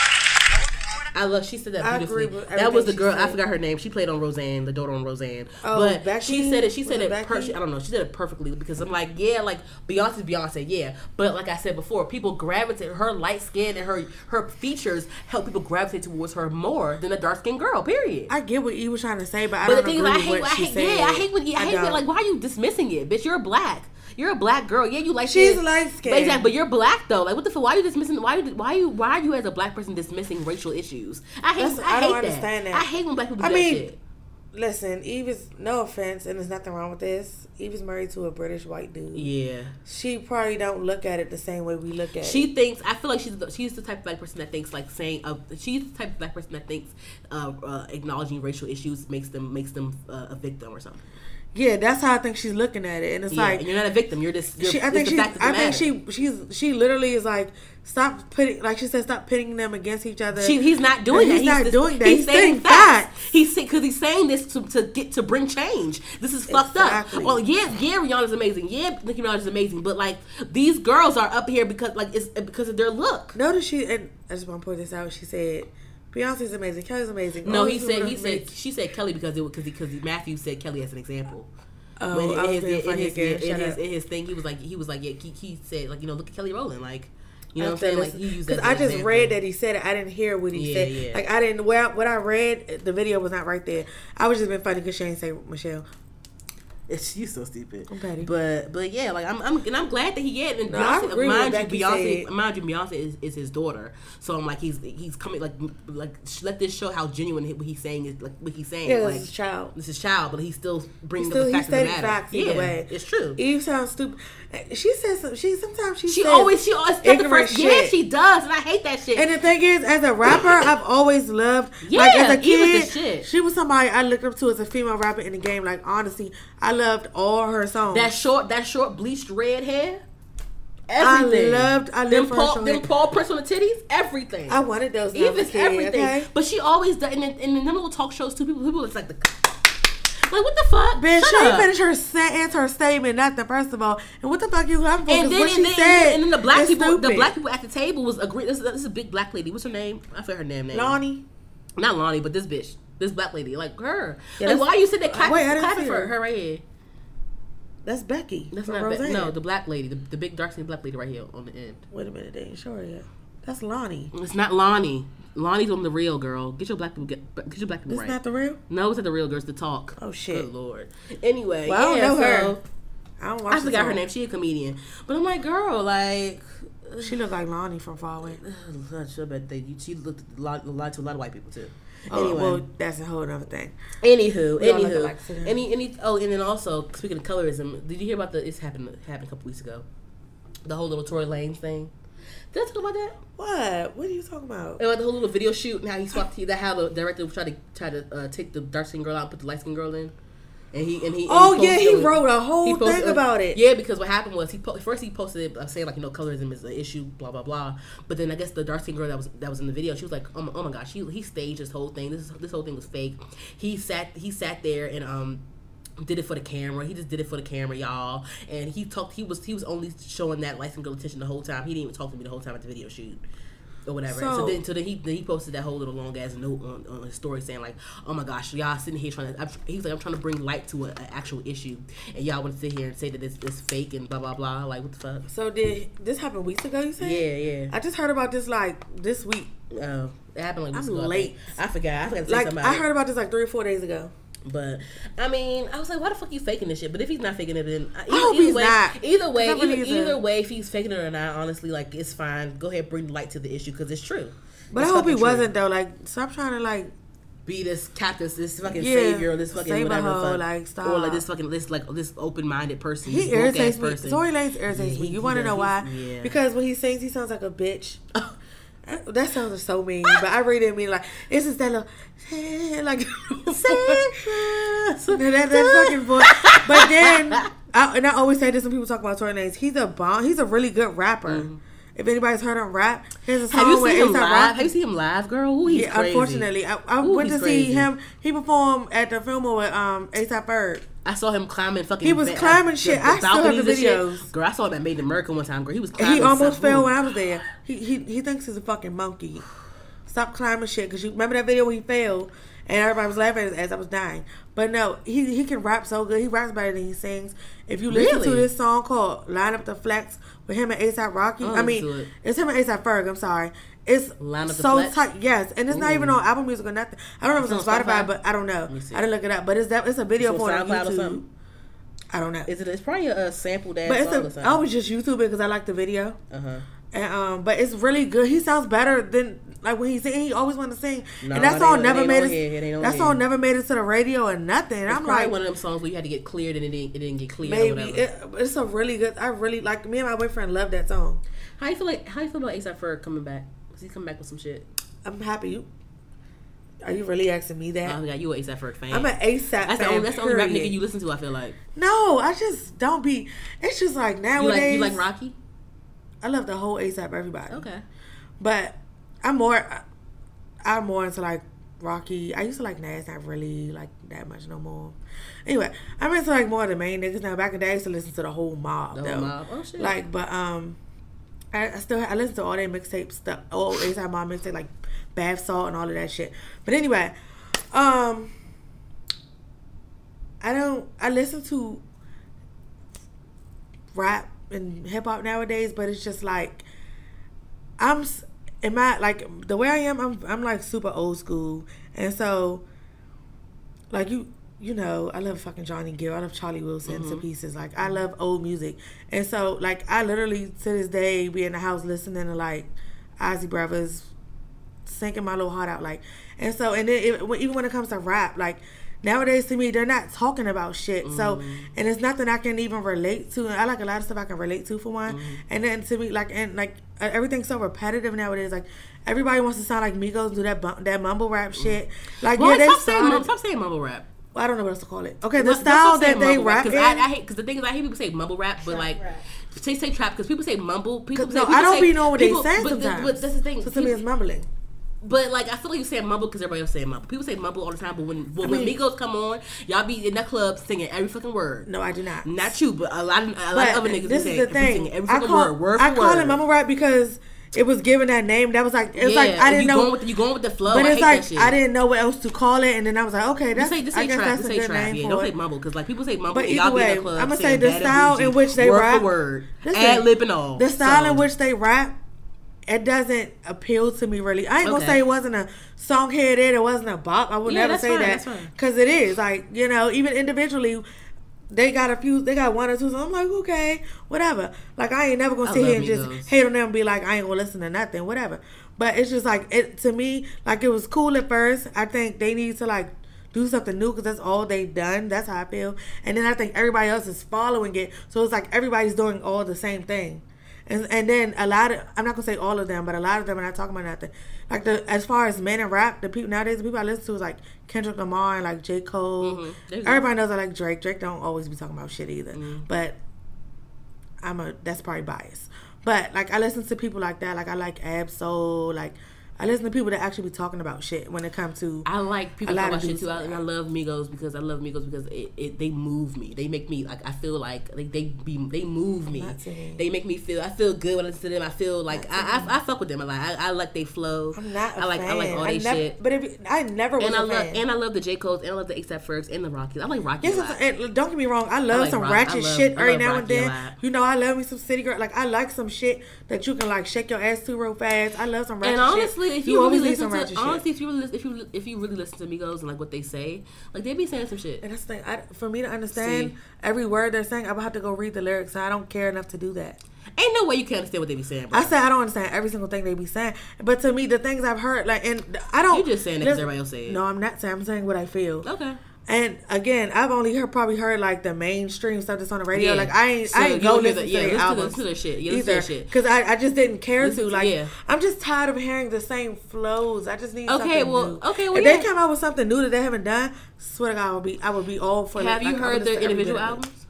I love. She said that beautifully. That was the girl. I forgot her name. She played on Roseanne, the daughter on Roseanne. Oh, but Becky? she said it. She said it. it per- I don't know. She said it perfectly because I'm like, yeah, like Beyonce's Beyonce, yeah. But like I said before, people gravitate. Her light skin and her her features help people gravitate towards her more than a dark skinned girl. Period. I get what you were trying to say, but I but don't the thing is, I hate, what I hate, Yeah, I hate what I, I hate. What, like, why are you dismissing it, bitch? You're black. You're a black girl. Yeah, you like she's light skinned. Exactly, but you're black though. Like, what the fuck? Why are you dismissing? Why? are You? Why are you? Why are you as a black person dismissing racial issues? I hate. I, I, don't understand that. that. I hate when black people do I mean, shit. Listen, Eve is no offense, and there's nothing wrong with this. Eve is married to a British white dude. Yeah, she probably don't look at it the same way we look at she it. She thinks. I feel like she's the, she's the type of black person that thinks like saying. Uh, she's the type of black person that thinks uh, uh, acknowledging racial issues makes them makes them uh, a victim or something. Yeah, that's how I think she's looking at it, and it's yeah, like and you're not a victim. You're just. You're, she, I think she. I think she. She's. She literally is like, stop putting. Like she said, stop pitting them against each other. She, he's not doing that. He's, not just, doing that. He's, he's saying facts. facts. He's because he's saying this to, to get to bring change. This is fucked exactly. up. Well, yeah, yeah, Rihanna's amazing. Yeah, Nicki Minaj is amazing. But like these girls are up here because like it's because of their look. Notice she and I just want to point this out. She said Beyonce's amazing. Kelly's amazing. No, he said he said she said Kelly because it because because Matthew said Kelly as an example. Oh, When I was in his, in, his, again. in, his, in his thing, he was like, he was like, yeah, he, he said like, you know, look at Kelly Rowland, like, you know, I what I'm saying, like he used that. I just example. read that he said it. I didn't hear what he Yeah, said. yeah. Like I didn't. Where I- what I read, the video was not right there. I was just been funny because she ain't say Michelle. It's you so stupid. But but yeah, like I'm, I'm and I'm glad that he get and No, Beyonce, mind you, Beyonce, said. mind you, Beyonce is, is his daughter. So I'm like he's he's coming like like let this show how genuine what he's saying is like what he's saying. Yeah, like, this is child. This is child, but he's still bringing Still, up the he facts of the matter. facts yeah, either way. it's true. Eve sounds stupid. Eh, she says some. She sometimes she She always she always the first yeah she does and I hate that shit. And the thing is, as a rapper, I've always loved. Yeah, like as a kid, shit. she was somebody I looked up to as a female rapper in the game. Like honestly, I loved all her songs. that short that short bleached red hair. I loved- I them lived her Paul, them. Paul Prince on the titties. Everything. I wanted those. when I was a even kid, everything. Okay? But she always does. And in, in the little talk shows too, people people it's like the like what the fuck? Bitch, Shut she up. finished her sentence, her statement, nothing. First of all, and what the fuck you laughing for? And then, what and, she then, said, and then the black people, the black people at the table was agreeing. This, this is a big black lady. What's her name? I forget her damn name. Loni. Not Loni, but this bitch, this black lady, like her. Yeah, like why you sitting there clapping, Wait, clapping for her. her right here? That's Becky. That's not Be- no the black lady, the, the big dark skinned black lady right here on the end. Wait a minute, they ain't sure yet. That's Loni. It's not Loni. Loni's on the real girl. Get your black people get, get your black people This right. not the real. no, it's not the real girl. It's the talk. Oh, shit. Good lord. Anyway, Well, I don't yeah, know so, her. I don't watch. I forgot her name. She a comedian, but I'm like, girl, like, She look like Loni from Far Away. I bet they. She looked a lot, a lot to a lot of white people too. Oh, Anyway, well, that's a whole other thing. anywho, We all anywho, alike, so then- any, any. Oh, and then also speaking of colorism, did you hear about the? It's happened happened a couple weeks ago. The whole little Tory Lanez thing. Did I talk about that? What? What are you talking about? About the whole little video shoot and how he swapped. That how the director tried to try to uh, take the dark skin girl out and put the light skin girl in. And he and he. and Oh, he yeah, he wrote a whole posted- thing about it. Yeah, because what happened was he po- first he posted it uh, saying like you know colorism is an issue, blah blah blah. But then I guess the dark skin girl that was that was in the video, she was like, oh my, oh my gosh, he he staged this whole thing. This is, this whole thing was fake. He sat he sat there and um did it for the camera. He just did it for the camera, y'all. And he talked. He was he was only showing that light skinned girl attention the whole time. He didn't even talk to me the whole time at the video shoot or whatever. So, So- then, so then he then he posted that whole little long ass note on, on his story saying like, "Oh my gosh, y'all sitting here trying to." I'm, he's like, "I'm trying to bring light to an actual issue, and y'all want to sit here and say that it's, it's fake and blah blah blah. Like, what the fuck?" So did this happen weeks ago? You said? Yeah, yeah. I just heard about this like this week. Oh, it happened like I'm ago, I late. think. I forgot. I forgot to say Like something I heard about this like three or four days ago. But I mean, I was like, why the fuck you faking this shit? But if he's not faking it, then uh, either, hope either he's way, not. either way, I either, either way, if he's faking it or not, honestly, like it's fine. Go ahead, bring light to the issue because it's true. But It's I hope he true. wasn't though. Like stop trying to like be this captain, this fucking Yeah, savior, this fucking save whatever, hoe, fuck. like, stop. or like this fucking this like this open minded person. he irritates me. person. Tory Lanez irritates Yeah, me. You want to know why? Yeah. Because when he sings, he sounds like a bitch. That sounds so mean, but I really didn't mean like it's just that little like that, that fucking voice. But then, I, and I always say this when people talk about Tory Lanez. He's a bomb. He's a really good rapper. Mm-hmm. If anybody's heard him rap, there's a song. Have you seen him live? Rocky. Have you seen him live, girl? Ooh, he's yeah, crazy. unfortunately, I, I Ooh, went to he's see him. He performed at the film with um ASAP Ferg. I saw him climbing fucking. He was ba- climbing shit. I still have the and shit. Girl, I saw him at Made in America one time. Girl, he was climbing. He almost fell Ooh. when I was there. He he, he thinks he's a fucking monkey. Stop climbing shit. Cause you remember that video when he fell and everybody was laughing as, as I was dying. But no, he he can rap so good. He raps better than he sings. If you listen to this song called "Line Up the Flex" with him and ASAP Rocky, I'll I mean, it. it's him and ASAP Ferg. I'm sorry. It's Line Up so tight. Yes, and it's not even on Apple Music or nothing. I don't know if it's It's on Spotify, Spotify? but I don't know. I didn't look it up, but it's that it's a video for on SoundCloud or YouTube. something? I don't know. Is it? It's probably a, a sample dance But song it's a, something. I always just YouTube it because I like the video. uh huh. And, um, but it's really good. He sounds better than like when he sing. He always wanted to sing, and that song never made it. It that song never made it to the radio or nothing. It's I'm probably like, one of them songs where you had to get cleared and it didn't, it didn't get cleared. maybe or it, it's a really good. I really like me and my boyfriend love that song. How you feel like? How you feel about ASAP Ferg coming back? Is he coming back with some shit? I'm happy. You are you really asking me that? Oh god, you an ASAP Ferg fan? I'm an ASAP. that's the fan, only that's the only rap nigga you listen to. I feel like No, I just don't be. It's just like you nowadays. like you like Rocky. I love the whole ASAP everybody. Okay. But I'm more I'm more into like Rocky. I used to like Nas, not really like that much no more. Anyway, I'm into like more of the main niggas now. Back in the day, I used to listen to the whole mob. The though. mob. Oh shit. Like, but um, I, I still I listen to all their mixtape stuff, all ASAP mob mixtape like Bath Salt and all of that shit. But anyway, um, I don't. I listen to rap and hip hop nowadays, but it's just like I'm. Am I like the way I am? I'm I'm like super old school, and so like you you know I love fucking Johnny Gill. I love Charlie Wilson to mm-hmm. pieces. Like I love old music, and so like I literally to this day be in the house listening to like Isley Brothers, sinking my little heart out. Like, and so and then it, even when it comes to rap, like nowadays to me they're not talking about shit. So mm-hmm. and it's nothing I can even relate to. I like a lot of stuff I can relate to for one. Mm-hmm. And then to me like and like uh, everything's so repetitive nowadays. Like everybody wants to sound like Migos, and do that bum- that mumble rap mm-hmm. shit. Like Well, yeah, they stop, saying, stop saying mumble rap. I don't know what else to call it. Okay, the Well, style stop saying that they mumble rap Because in. I, I hate because the thing is I hate people say mumble rap, but like rap. they say trap because people say mumble. People 'Cause say, no, people I don't say, be knowing what they people- saying but, sometimes. But that's the thing. so to me, it's mumbling. But like I feel like you saying mumble because everybody else saying mumble. People say mumble all the time, but when when, mean- Migos come on, y'all be in that club singing every fucking word. No, I do not. Not you, but a lot of a lot But of other niggas this is the thing. every I fucking call word, word I for call word. it mumble rap because it was given that name. That was like it was yeah, like I didn't you know. Going with you going with the flow. But I it's like. I didn't know what else to call it, and then I was like, okay, that's say, just I say guess trap. that's a good trap. name Yeah, for don't it. say mumble because like people say mumble. But y'all either be in way, the club I'ma saying say the style in which they word rap- word, ad lib and all. The style So, in which they rap, it doesn't appeal to me really. I ain't gonna say it wasn't a song here there. It wasn't a bop. I would Yeah, never that's say fine, that because it is like you know even individually. They got a few. They got one or two. So I'm like, okay, whatever. Like I ain't never gonna I sit here and just Migos. hate on them and be like, I ain't gonna listen to nothing, whatever. But it's just like it to me. Like it was cool at first. I think they need to like do something new because that's all they've done. That's how I feel. And then I think everybody else is following it. So it's like everybody's doing all the same thing. And and then a lot of I'm not gonna say all of them, but a lot of them are not talking about nothing. Like the as far as men and rap, the people nowadays the people I listen to is like Kendrick Lamar and like J. Cole. Mhm. Everybody knows I like Drake. Drake don't always be talking about shit either. Mm-hmm. But I'm a that's probably biased. But like I listen to people like that. Like I like Ab-Soul. Like I listen to people that actually be talking about shit when it comes to. I like people A lot talk of about shit too, I, and I love Migos because I love Migos because it, it they move me. They make me like I feel like like they be they move me. Not to me. They make me feel I feel good when I listen to them. I feel like I, I I fuck with them a lot. I, I like they flow. I'm not. I I like I like all I they never, shit. But if, I never was And I love fan. and I love the J Cole's and I love the ASAP Fergs and the Rockies. I like Rocky Yes, a lot. and don't get me wrong. I love like some rock- ratchet love- shit every now and Rocky then. You know, I love me some city girl. Like I like some shit that you can like shake your ass to real fast. I love some ratchet And honestly, shit. If you, really listen to honestly, shit. if you really if you if you really listen to Migos and like what they say, like they be saying some shit. And that's the thing. I, for me to understand See. every word they're saying, I would have to go read the lyrics. And I don't care enough to do that. Ain't no way you can understand what they be saying. Bro. I say I don't understand every single thing they be saying, but to me, the things I've heard, like, and I don't. You just saying it 'cause listen- everybody else say it. No, I'm not saying. I'm saying what I feel. okay. And again, I've only heard probably heard like the mainstream stuff that's on the radio. Yeah. Like I ain't, So I ain't go listen the- to yeah, their listen to the- albums to their shit. Yeah, either because I, I just didn't care Listen to. to- Like yeah. I'm just tired of hearing the same flows. I just need Okay, something well- new. okay, well, if they come out with something new that they haven't done, swear to God, I would be I would be all for. Have like, you I heard their to individual bit of it. albums?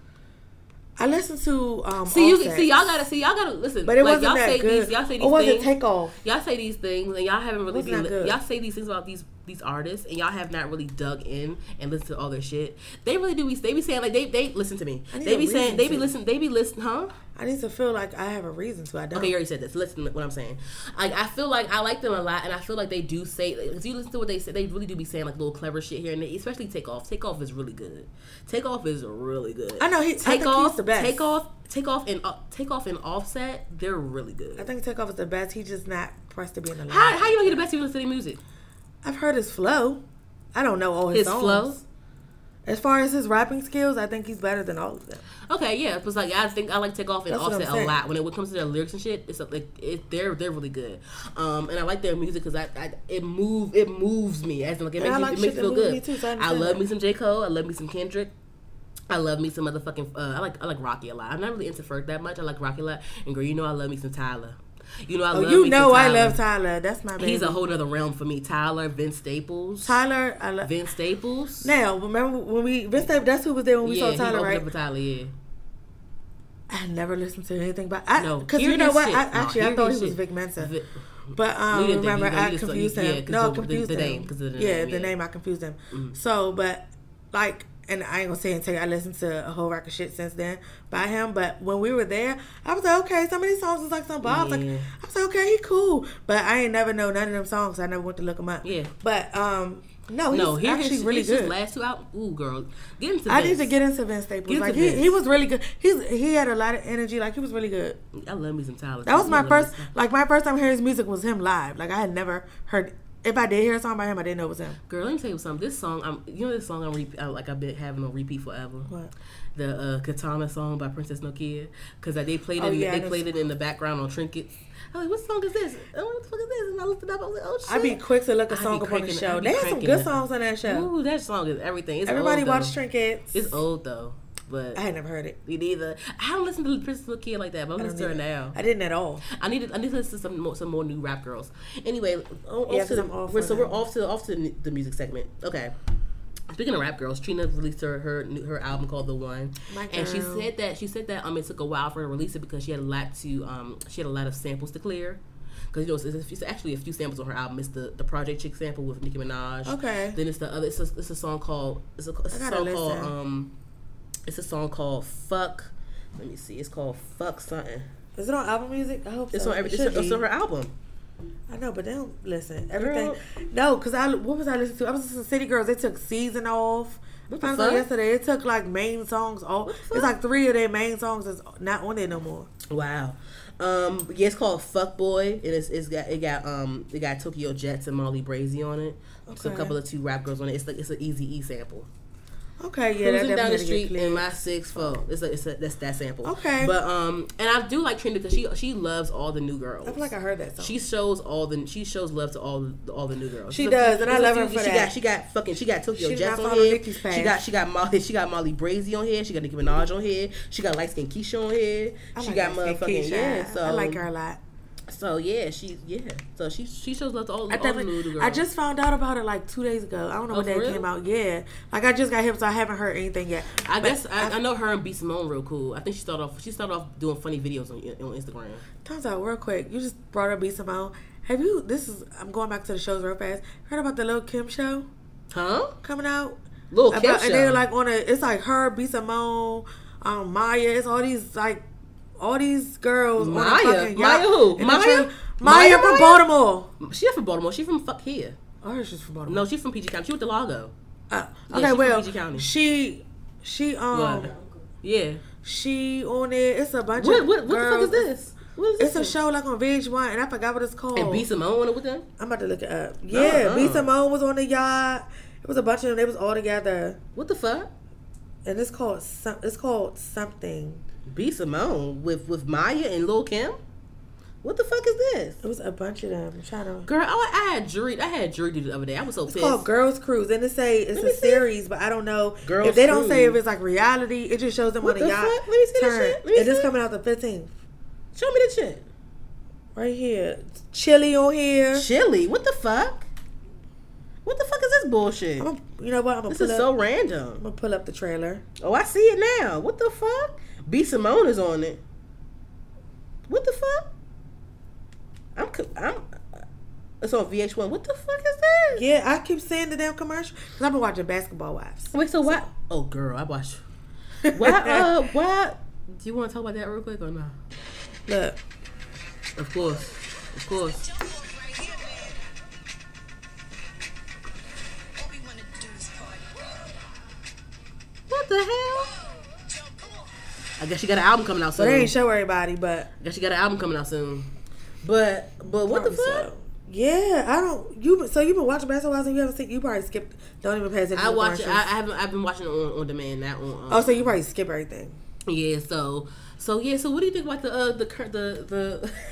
I listened to um. See you Offset, see y'all gotta see y'all gotta listen. but it like, wasn't y'all that say good. these y'all say these or was things. it Takeoff? y'all say these things and y'all haven't really been good? y'all say these things about these these artists and y'all have not really dug in and listened to all their shit. They really do be they be saying like they they listen to me. They be saying they be listening they be listening huh? I need to feel like I have a reason to. I don't. Okay, you already said this. Listen to what I'm saying. Like I feel like I like them a lot, and I feel like they do say. If you listen to what they say, they really do be saying like little clever shit here and there. Especially Takeoff. Takeoff is really good. Takeoff is really good. I know he- he's Takeoff. the best. Takeoff. Takeoff and uh, Takeoff and Offset. They're really good. I think Takeoff is the best. He's just not pressed to be in the line. how how you know he the best? You listen to music. I've heard his flow. I don't know all his, His songs. flow? As far as his rapping skills, I think he's better than all of them. Okay, yeah, because like I think I like Takeoff and That's Offset a lot. When it, when it comes to their lyrics and shit, it's like it, they're they're really good. Um, and I like their music because I, I it move it moves me as in, like it And makes I me, like it makes me feel good. me too, so I I love that. me some J Cole. I love me some Kendrick. I love me some motherfucking. Uh, I like I like Rocky a lot. I'm not really into Ferg that much. I like Rocky a lot. And girl, you know I love me some Tyler. You know I Oh, love. you know I Tyler. love Tyler. That's my baby. He's a whole other realm for me. Tyler, Vince Staples. Tyler. I love. Vince Staples. Now, remember when we Vince Staples, That's who was there when we yeah, saw Tyler, right? up for Tyler. Yeah. I never listened to anything but I, No, because you know what? shit. I, No, actually, I thought he his was shit. Vic Mensa. Vi- But um, We didn't think remember, he- no, you I confused yeah, no, I the- the- confused the him. name, the yeah, name, the yeah. Mm-hmm. name I confused him. So, but like, and I ain't gonna say and until I listened to a whole rack of shit since then by him. But when we were there, I was like, okay, some of these songs was like some bobs. Like, I was like, okay, he cool. But I ain't never know none of them songs. I never went to look them up. Yeah. But um, No, he's no, he actually his, really his good. last two out. Ooh, girl, get into. I need to get into Vince Staples. Get Like into he, Vince. he was really good. He's he had a lot of energy. Like he was really good. I love me some Tyler. That was my first like my first time hearing his music was him live. Like I had never heard. If I did hear a song by him, I didn't know it was him. Girl, let me tell you something. This song, I'm you know this song I'm repeat, I, like I've been having on repeat forever. What? The uh, Kitana song by Princess Nokia, because they played it. Oh, yeah, they played it in the background on Trinkets. I was like, what song is this? Oh, what the fuck is this? And I looked it up. I was like, oh shit. I'd be quick to look a song up on the show. They had some good songs on that show. Ooh, that song is everything. It's Everybody though. Trinkets. It's old though, but I had never heard it. me neither. I don't listen to Princess Nokia like that, but I'm listening to her now. I didn't at all. I need to, I need to listen to some more, some more new rap girls. Anyway, on, Yeah, off the, I'm off we're, so we're off to off to the, the music segment. Okay. Speaking of rap girls, Trina released her her new- her album called The One, and she said that she said that um it took a while for her to release it because she had a lot to um she had a lot of samples to clear. Because you know it's, it's actually a few samples on her album. It's the, the Project Chick sample with Nicki Minaj. Okay. Then it's the other. It's a, it's a song called it's a, it's a song called um it's a song called Fuck. Let me see. It's called Fuck something. Is it on album music? I hope It's so. on every, It it's, it's on her album. I know, but they don't listen. Everything. Girl. No, because I what was I listening to? I was listening to City Girls. They took season off. What the fuck? yesterday. It took like main songs off. It's like three of their main songs is not on there no more. Wow. Um, yeah, it's called Fuck Boy, and it's, it's got it got um it got Tokyo Jetz and Molly Brazy on it. So a couple of two rap girls on it. It's like it's an Easy E sample. Okay, yeah, Cruising down the need to get street in my six four. It's a, it's a that's that sample. Okay. But um, and I do like Trina because she she loves all the new girls. I feel like I heard that song. She shows all the she shows love to all the all the new girls. She does, and I love her for she that. Got, she got fucking she got Tokyo She Jets on here. She got she got Molly she got Molly Brazy on here. She got Nicki Minaj on here. She got light skin Keisha on here. I she like got motherfucking Keisha. yeah. So I like her a lot. So yeah, she yeah. So she she shows love to all, I all the new girls. I just found out about it like two days ago. I don't know Oh, when that real? came out. Yeah, like I just got hip, so I haven't heard anything yet. I But guess I, I know her and B Simone real cool. I think she started off she started off doing funny videos on on Instagram. Turns out, real quick, you just brought up B Simone. Have you? This is. I'm going back to the shows real fast. Heard about the Lil Kim show Huh? coming out? Lil Kim About- show. And they're like on a. It's like her, B Simone, um, Maya. It's all these like. All these girls. Maya? fucking Maya who? Maya? Maya Maya from Maya? Baltimore. she from Baltimore. She from fuck here. Heard she's from Baltimore. No, she's from PG County. She went to Lago. Uh, okay, from well, PG County. she, she, um, What? Yeah. she on it. It's a bunch What of what, what the fuck is this? What is this? It's a show like on VH1, and I forgot what it's called. And B Simone on it with them. I'm about to look it up. Yeah, Uh-uh. B Simone was on the yacht. It was a bunch of them. They was all together, What the fuck? and it's called some. It's called something. B Simone with with Maya and Lil Kim. What the fuck is this? It was a bunch of them. I'm trying to. Girl, I, I had jury. I had jury duty the other day. I was so It's pissed. called Girls Cruise, and it say it's Let a series, but I don't know Girls if they don't say if it's like reality. It just shows them What on the the yacht. fuck? Let me see this turn. shit. Let me and this coming out the 15th, Show me the shit. right here. Chili on here. Chili. What the fuck? What the fuck is this bullshit? I'm you know what? I'm gonna This is up. so random. I'm gonna pull up the trailer. Oh, I see it now. What the fuck? B Simone is on it. What the fuck? I'm co- I'm. It's on VH1. What the fuck is that? Yeah, I keep saying the damn commercial because I've been watching Basketball Wives. Wait, so what? Oh, girl, I watched. Why? Uh, why? Do you want to talk about that real quick or not? Look, Of course, of course. What the hell? I guess she got an album coming out so soon. they ain't show everybody, but I guess she got an album coming out soon. But but what the fuck? so. Yeah, I don't. You so you've been watching Basketball Wives and you haven't seen? You probably skipped. Don't even pay attention. I to watch. it. I, I, haven't. I've been watching it on, on demand, not on. Um, Oh, so you probably skip everything. Yeah, so so yeah, so what do you think about the uh the cur- the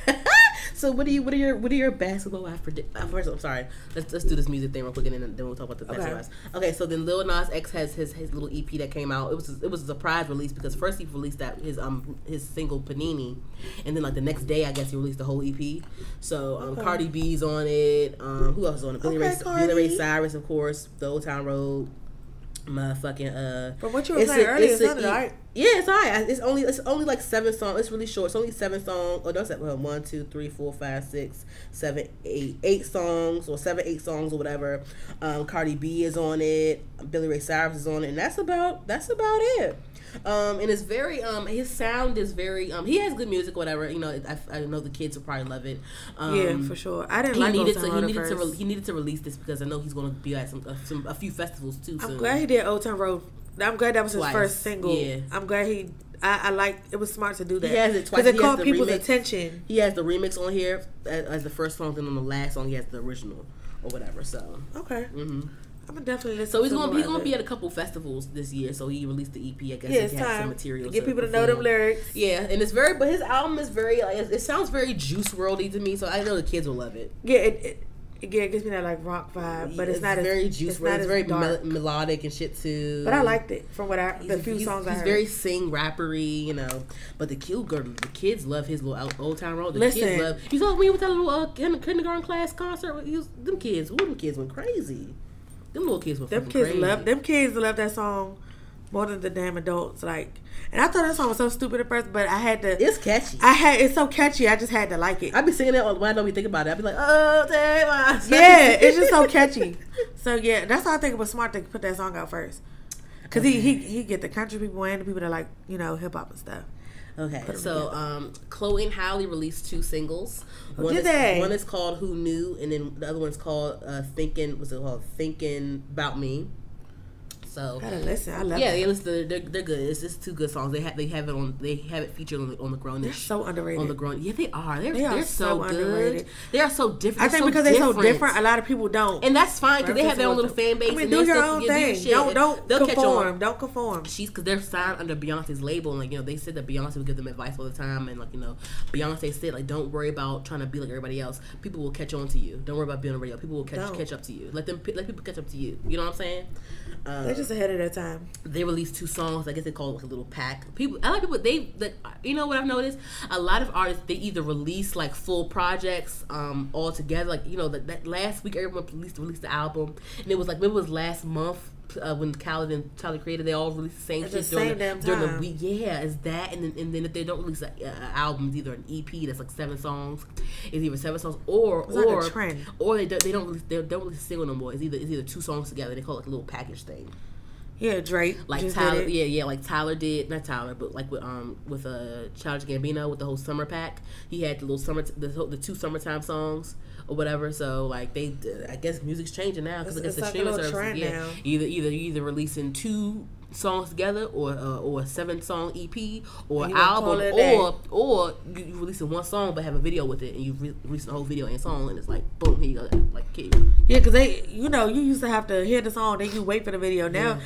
the So what do you what are your what are your basketball wife predict uh, first I'm sorry. Let's let's do this music thing real quick and then, then we'll talk about the basketball Okay. Okay, so then Lil Nas X has his his little EP that came out. It was it was a surprise release because first he released that his um his single Panini and then like the next day I guess he released the whole EP. So um Okay. Cardi B's on it. Um who else is on it? Billy Okay, Ray Billy Ray Cyrus of course, The Old Town Road. Motherfucking uh From what you were it's saying a- earlier, it's it a E- yeah, it's alright. It's only it's only like seven songs. It's really short. It's only seven songs. Oh, that's that. Well, one, two, three, four, five, six, seven, eight, eight songs or seven, eight songs or whatever. Um, Cardi B is on it. Billy Ray Cyrus is on it, and that's about that's about it. Um, and it's very um his sound is very um he has good music whatever you know I, I know the kids will probably love it. Um, yeah, for sure. I didn't He like needed to he needed to re- he needed to release this because I know he's going to be at some, uh, some a few festivals too. I'm soon. glad he did Old Town Road. I'm glad that was his Twice. first single. Yeah. I'm glad he. I, I like. It was smart to do that. He has it twice. because it He caught people's remix. attention. He has the remix on here as, as the first song, then on the last song he has the original or whatever. So. Okay, hmm I'm definitely. So he's to gonna he's gonna be at a couple festivals this year. So he released the EP. I guess Yeah, he it's had some material. Get people to know them lyrics. Yeah, and it's very, but his album is very. Like, it, it sounds very juice worldy to me. So I know the kids will love it. Yeah, it, it, yeah, it gives me that like rock vibe, but it's, not as very juice It's not It's as very mel- melodic and shit too. but I liked it from what I the He's- few he's, songs I he's heard. very sing rappery, you know. But the kill girl, the kids love his little Old- Town Road. The Listen. kids love. You saw me with that little uh, kindergarten class concert. Was, them kids, ooh, them kids went crazy. Them little kids were them kids crazy. love them kids love that song more than the damn adults. Like, and I thought that song was so stupid at first, but I had to. It's catchy. I had it's so catchy. I just had to like it. I be singing it when I don't be thinking about it. I be like, oh damn. yeah, it's just so catchy. So yeah, that's why I think it was smart to put that song out first. Cause he, he he get the country people and the people that like you know hip hop and stuff. Okay, so um, Chloe and Halle released two singles. Oh, One did is, they? One is called "Who Knew," and then the other one's called uh, "Thinking." What's it called? "Thinking About Me." So Gotta listen. I love yeah, yeah, listen, they're, they're, they're good. It's just two good songs. They have they have it on they have it featured on the on the Grownish. They're so underrated. on the grown. Yeah, they are. They're, They they are are so, so good. underrated. They are so different. I think so because they're so different, a lot of people don't. and that's fine because they have their own little fan base. I mean, and do they're your own yeah, do your thing. Don't don't They'll conform. on. Don't conform. She's because they're signed under Beyonce's label, and like you know, they said that Beyonce would give them advice all the time, and like you know, Beyonce said like, don't worry about trying to be like everybody else. People will catch on to you. Don't worry about being on the radio. People will catch catch up to you. Let them let people catch up to you. You know what I'm saying? They're just ahead of their time. they released two songs. I guess they call it like a little pack. People, I like people. They, the, you know what I've noticed? A lot of artists they either release like full projects, um, all together. Like you know that, that last week everyone released released the album, and it was like maybe it was last month. Uh, when Khaled and Tyler created, they all released the same shit during, the, during the week. Yeah, it's that, and then and then if they don't release an album, it's either an EP that's like seven songs, it's either seven songs, or It's or trend. or they don't, they don't release they don't release a single no more. It's either it's either two songs together. They call it like a little package thing Yeah, Drake. like Tyler, yeah, yeah, like Tyler did, not Tyler, but like with um with uh Childish Gambino with the whole summer pack. He had the little summer, the whole- the two summertime songs or whatever. So like they, I guess music's changing now because I guess the like streaming service, yeah, now. either either either releasing two songs together or uh, or a seven song EP or And an you gonna call album or or you, releasing one song but have a video with it and you re- release the whole video and song and it's like boom here you go like kid. Yeah, because they, you know, you used to have to hear the song, then you wait for the video. Now,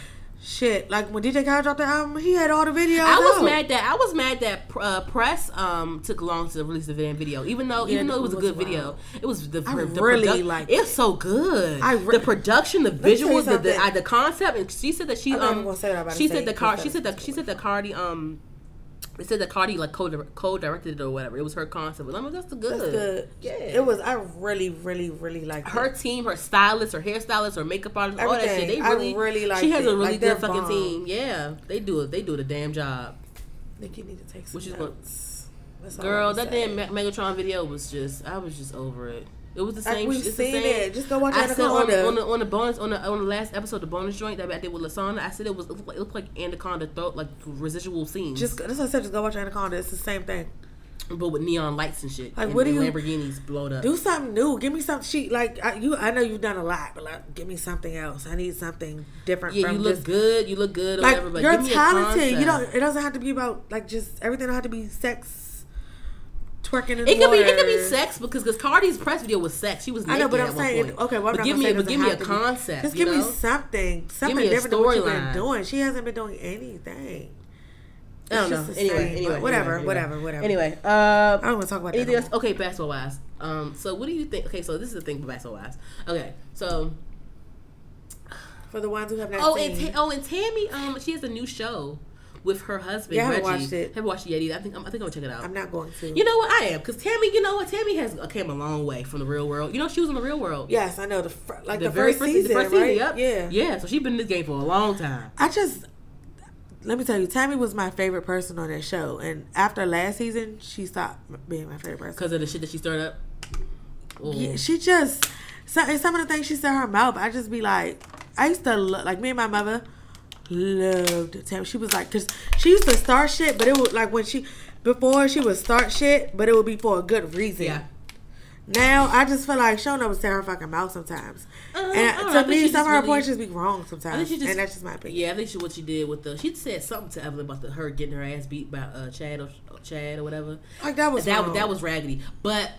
shit, like when DJ Khaled dropped the album, he had all the videos. I was out. mad that I was mad that uh, press um took long to release the damn video, even though Yeah, even though it was a good was video. It was the, I the really produ- liked It's so good. I re- the production, the visuals, the the, uh, the concept, and she said that she um gonna say what I'm about to she said the car she said the she said the Cardi um. They said that Cardi like co co directed it or whatever. It was her concept. But I mean, that's the good. That's good. Yeah. It was, I really, really, really like her it. team, her stylist, her hairstylist, her makeup artist, all that shit. Everything. They I really, really liked She has it. a really Like, good fucking bomb. team. Yeah, they do it. They do the damn job. Nicki need to take some Which is what- notes. That's all Girl, that saying. damn Megatron video was just, I was just over it. It was the Like, same. we've it's the seen same. it. Just go watch Anaconda. I said on, on the on the bonus on the on the last episode, the bonus joint that I did with Lasana. I said it was it looked like, it looked like Anaconda throat like residual scenes, Just that's what I said. Just go watch Anaconda. It's the same thing. but with neon lights and shit. Like, and, what do you- Lamborghinis blowed up. Do something new. Give me something. She like I, you. I know you've done a lot, but like, give me something else. I need something different. yeah, from you look just, good. You look good or Like whatever. But you're give me a talented. You don't. It doesn't have to be about like just everything. Don't have to be sex. Twerking in It could be it could be sex because because Cardi's press video was sex. She was naked I know, but I'm saying, point. okay, well, but give me but give me a doesn't have to be- concept. Just give know? me something, something me a different than what you've been doing. She hasn't been doing anything. I don't know. Anyway, same, anyway, whatever, anyway, whatever, whatever. Anyway, uh, I don't want to talk about. Anything else? Okay, basketball wise. Um, so what do you think? Okay, so this is the thing for basketball wise. Okay, so For the ones who have not oh, seen, and Ta- oh, and Tami, um, she has a new show with her husband. Yeah, I haven't Reggie. watched it. Haven't watched it yet either. I think I'm, I think I'm gonna check it out. I'm not going to. You know what? I am because Tami. You know what? Tami has uh, came a long way from the real world. You know, she was in the real world. Yes, I know the fir- like the, very first, season, the first right? season. Yep. Yeah, yeah. So she's been in this game for a long time. I just let me tell you, Tami was my favorite person on that show, and after last season, she stopped being my favorite person. because of the shit that she stirred up. Yeah, she just some, and some of the things she said in her mouth. I just be like, I used to lo- like me and my mother. Loved Tami. She was like, cause she used to start shit, but it was like when she before she would start shit, but it would be for a good reason. Yeah. Now I just feel like Shona was tear her fucking mouth sometimes, Uh, I don't know, I and to she me, some of her really- points just be wrong sometimes, just, and that's just my opinion. Yeah, I think she what she did with the. She said something to Evelyn about the her getting her ass beat by uh, Chad or Chad or whatever. Like that was that that was raggedy. But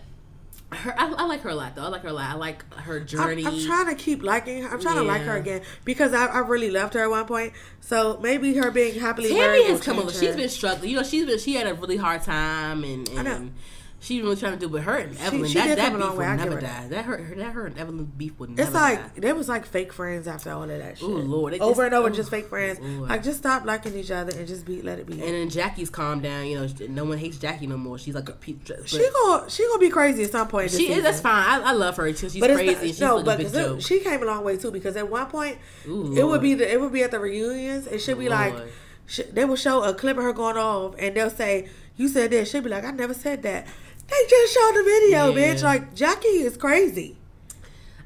her, I, I like her a lot though. I like her a lot. I like her journey. I'm, I'm trying to keep liking her. I'm trying to like her again because I, I really loved her at one point. So maybe her being happily Tami married has come. Change she's been struggling. You know, she's been. She had a really hard time, and, I know. and she's really trying to do. But her and Evelyn, she that, did that come beef would never that. die. That her, that her and Evelyn beef would never. It's like die. there was like fake friends after all of that shit. Ooh, Lord. Over it's- and over, oh, just fake friends. Lord. Like just stop liking each other and just be let it be. And then Jackie's calmed down. You know, no one hates Jackie no more. She's like a pe- she gonna she gonna be crazy at some point. She is. That's fine. I, I love her because she's But crazy. not- she's no, but a big 'cause it- she came a long way too. Because at one point, Ooh, it would be the it would be at the reunions. It should be like Lord. sh- they will show a clip of her going off, and they'll say, "You said that. She'll be like, "I never said that." They just showed the video, Yeah. bitch. Like Jackie is crazy.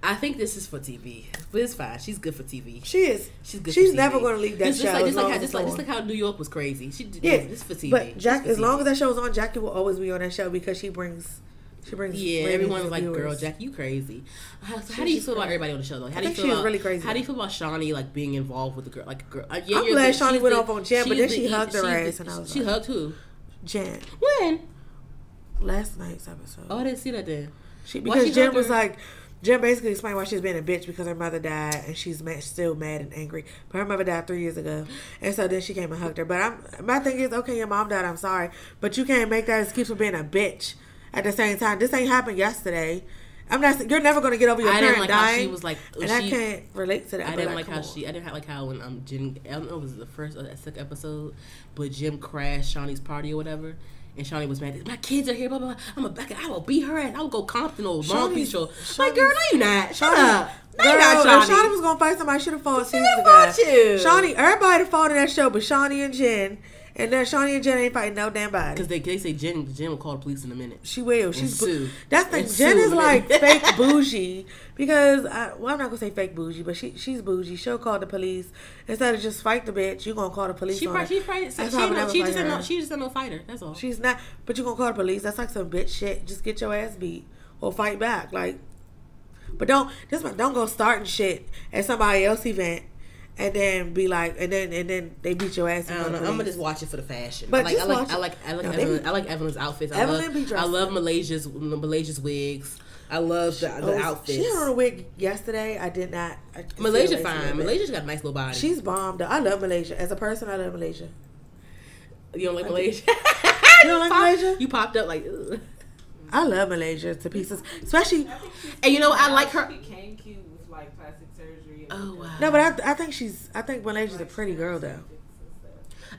I think this is for TV, but it's fine. She's good for TV. She is. She's good. She's never going to leave that just, show. Just like, just like, how, just like, just like how New York was crazy. She. Yeah, this for TV. But Jack, as for long as that show's on, Jackie will always be on that show because she brings, she brings. Yeah, ratings everyone and was like, viewers. "Girl, Jack, you crazy." How, so how do you feel about everybody on the show? Though, how I do you think feel about really crazy. How do you feel about Shaunie like being involved with the girl? Like, girl, uh, yeah, I'm glad Shaunie went the- off on Jen, but then the- she hugged her ass, and I was like, she hugged who? Jen, When? last night's episode. Oh, I didn't see that then. She because she Jen was her? like, Jen basically explained why she's being a bitch because her mother died and she's mad, still mad and angry. But her mother died three years ago, and so then she came and hugged her. But I'm my thing is, okay, your mom died. I'm sorry, but you can't make that excuse for being a bitch. At the same time, this ain't happened yesterday. I'm not. You're never gonna get over your I didn't parent like how dying. she was like. and she, I can't relate to that. I didn't like come how on. she. I didn't have like how when um Jim. I don't know if it was the first or the second episode, but Jim crashed Shaunie's party or whatever. And Shaunie was mad. My kids are here. Blah blah. blah. I'm a back. I will beat her ass. I will go Compton or Long Beach. Or, like, girl, no, you not. Shut Shaunie- up. No, Girl, not, if Shaunie. Shaunie was gonna fight somebody, should have fought didn't ago. fought you. Shaunie, everybody fought in that show, but Shaunie and Jen, and then Shaunie and Jen ain't fighting no damn body. Because they, they say Jen, Jen will call the police in a minute. She will. She's that's the And Jen sue. is like fake bougie because I, well I'm not gonna say fake bougie, but she she's bougie. She'll call the police instead of just fight the bitch. You gonna call the police? She on probably, her. she probably, she, That's how I would no, she just no, she just no fighter. That's all. She's not, but you gonna call the police? That's like some bitch shit. Just get your ass beat or fight back. Like, but don't just don't go starting shit at somebody else event and then be like, and then and then they beat your ass. in I don't know. I'm gonna just watch it for the fashion. But I like, just I like, watch I like, I like, No, Evelyn, be- I like Evelyn's outfits. Evelyn I be love, dressed I love. Malaysia's Malaysia's wigs. I love the, the Oh, outfits. She had on a wig yesterday. I did not. I Malaysia her waist a little fine. bit. Malaysia's got a nice little body. She's bombed. I love Malaysia. As a person, I love Malaysia. you don't like Malaysia? You don't like Pop- Malaysia? You popped up like, ugh. I love Malaysia to pieces. Especially and you know I like her. She became cute with like plastic surgery. And Oh wow. no, but I, I think she's I think Malaysia's a pretty girl though.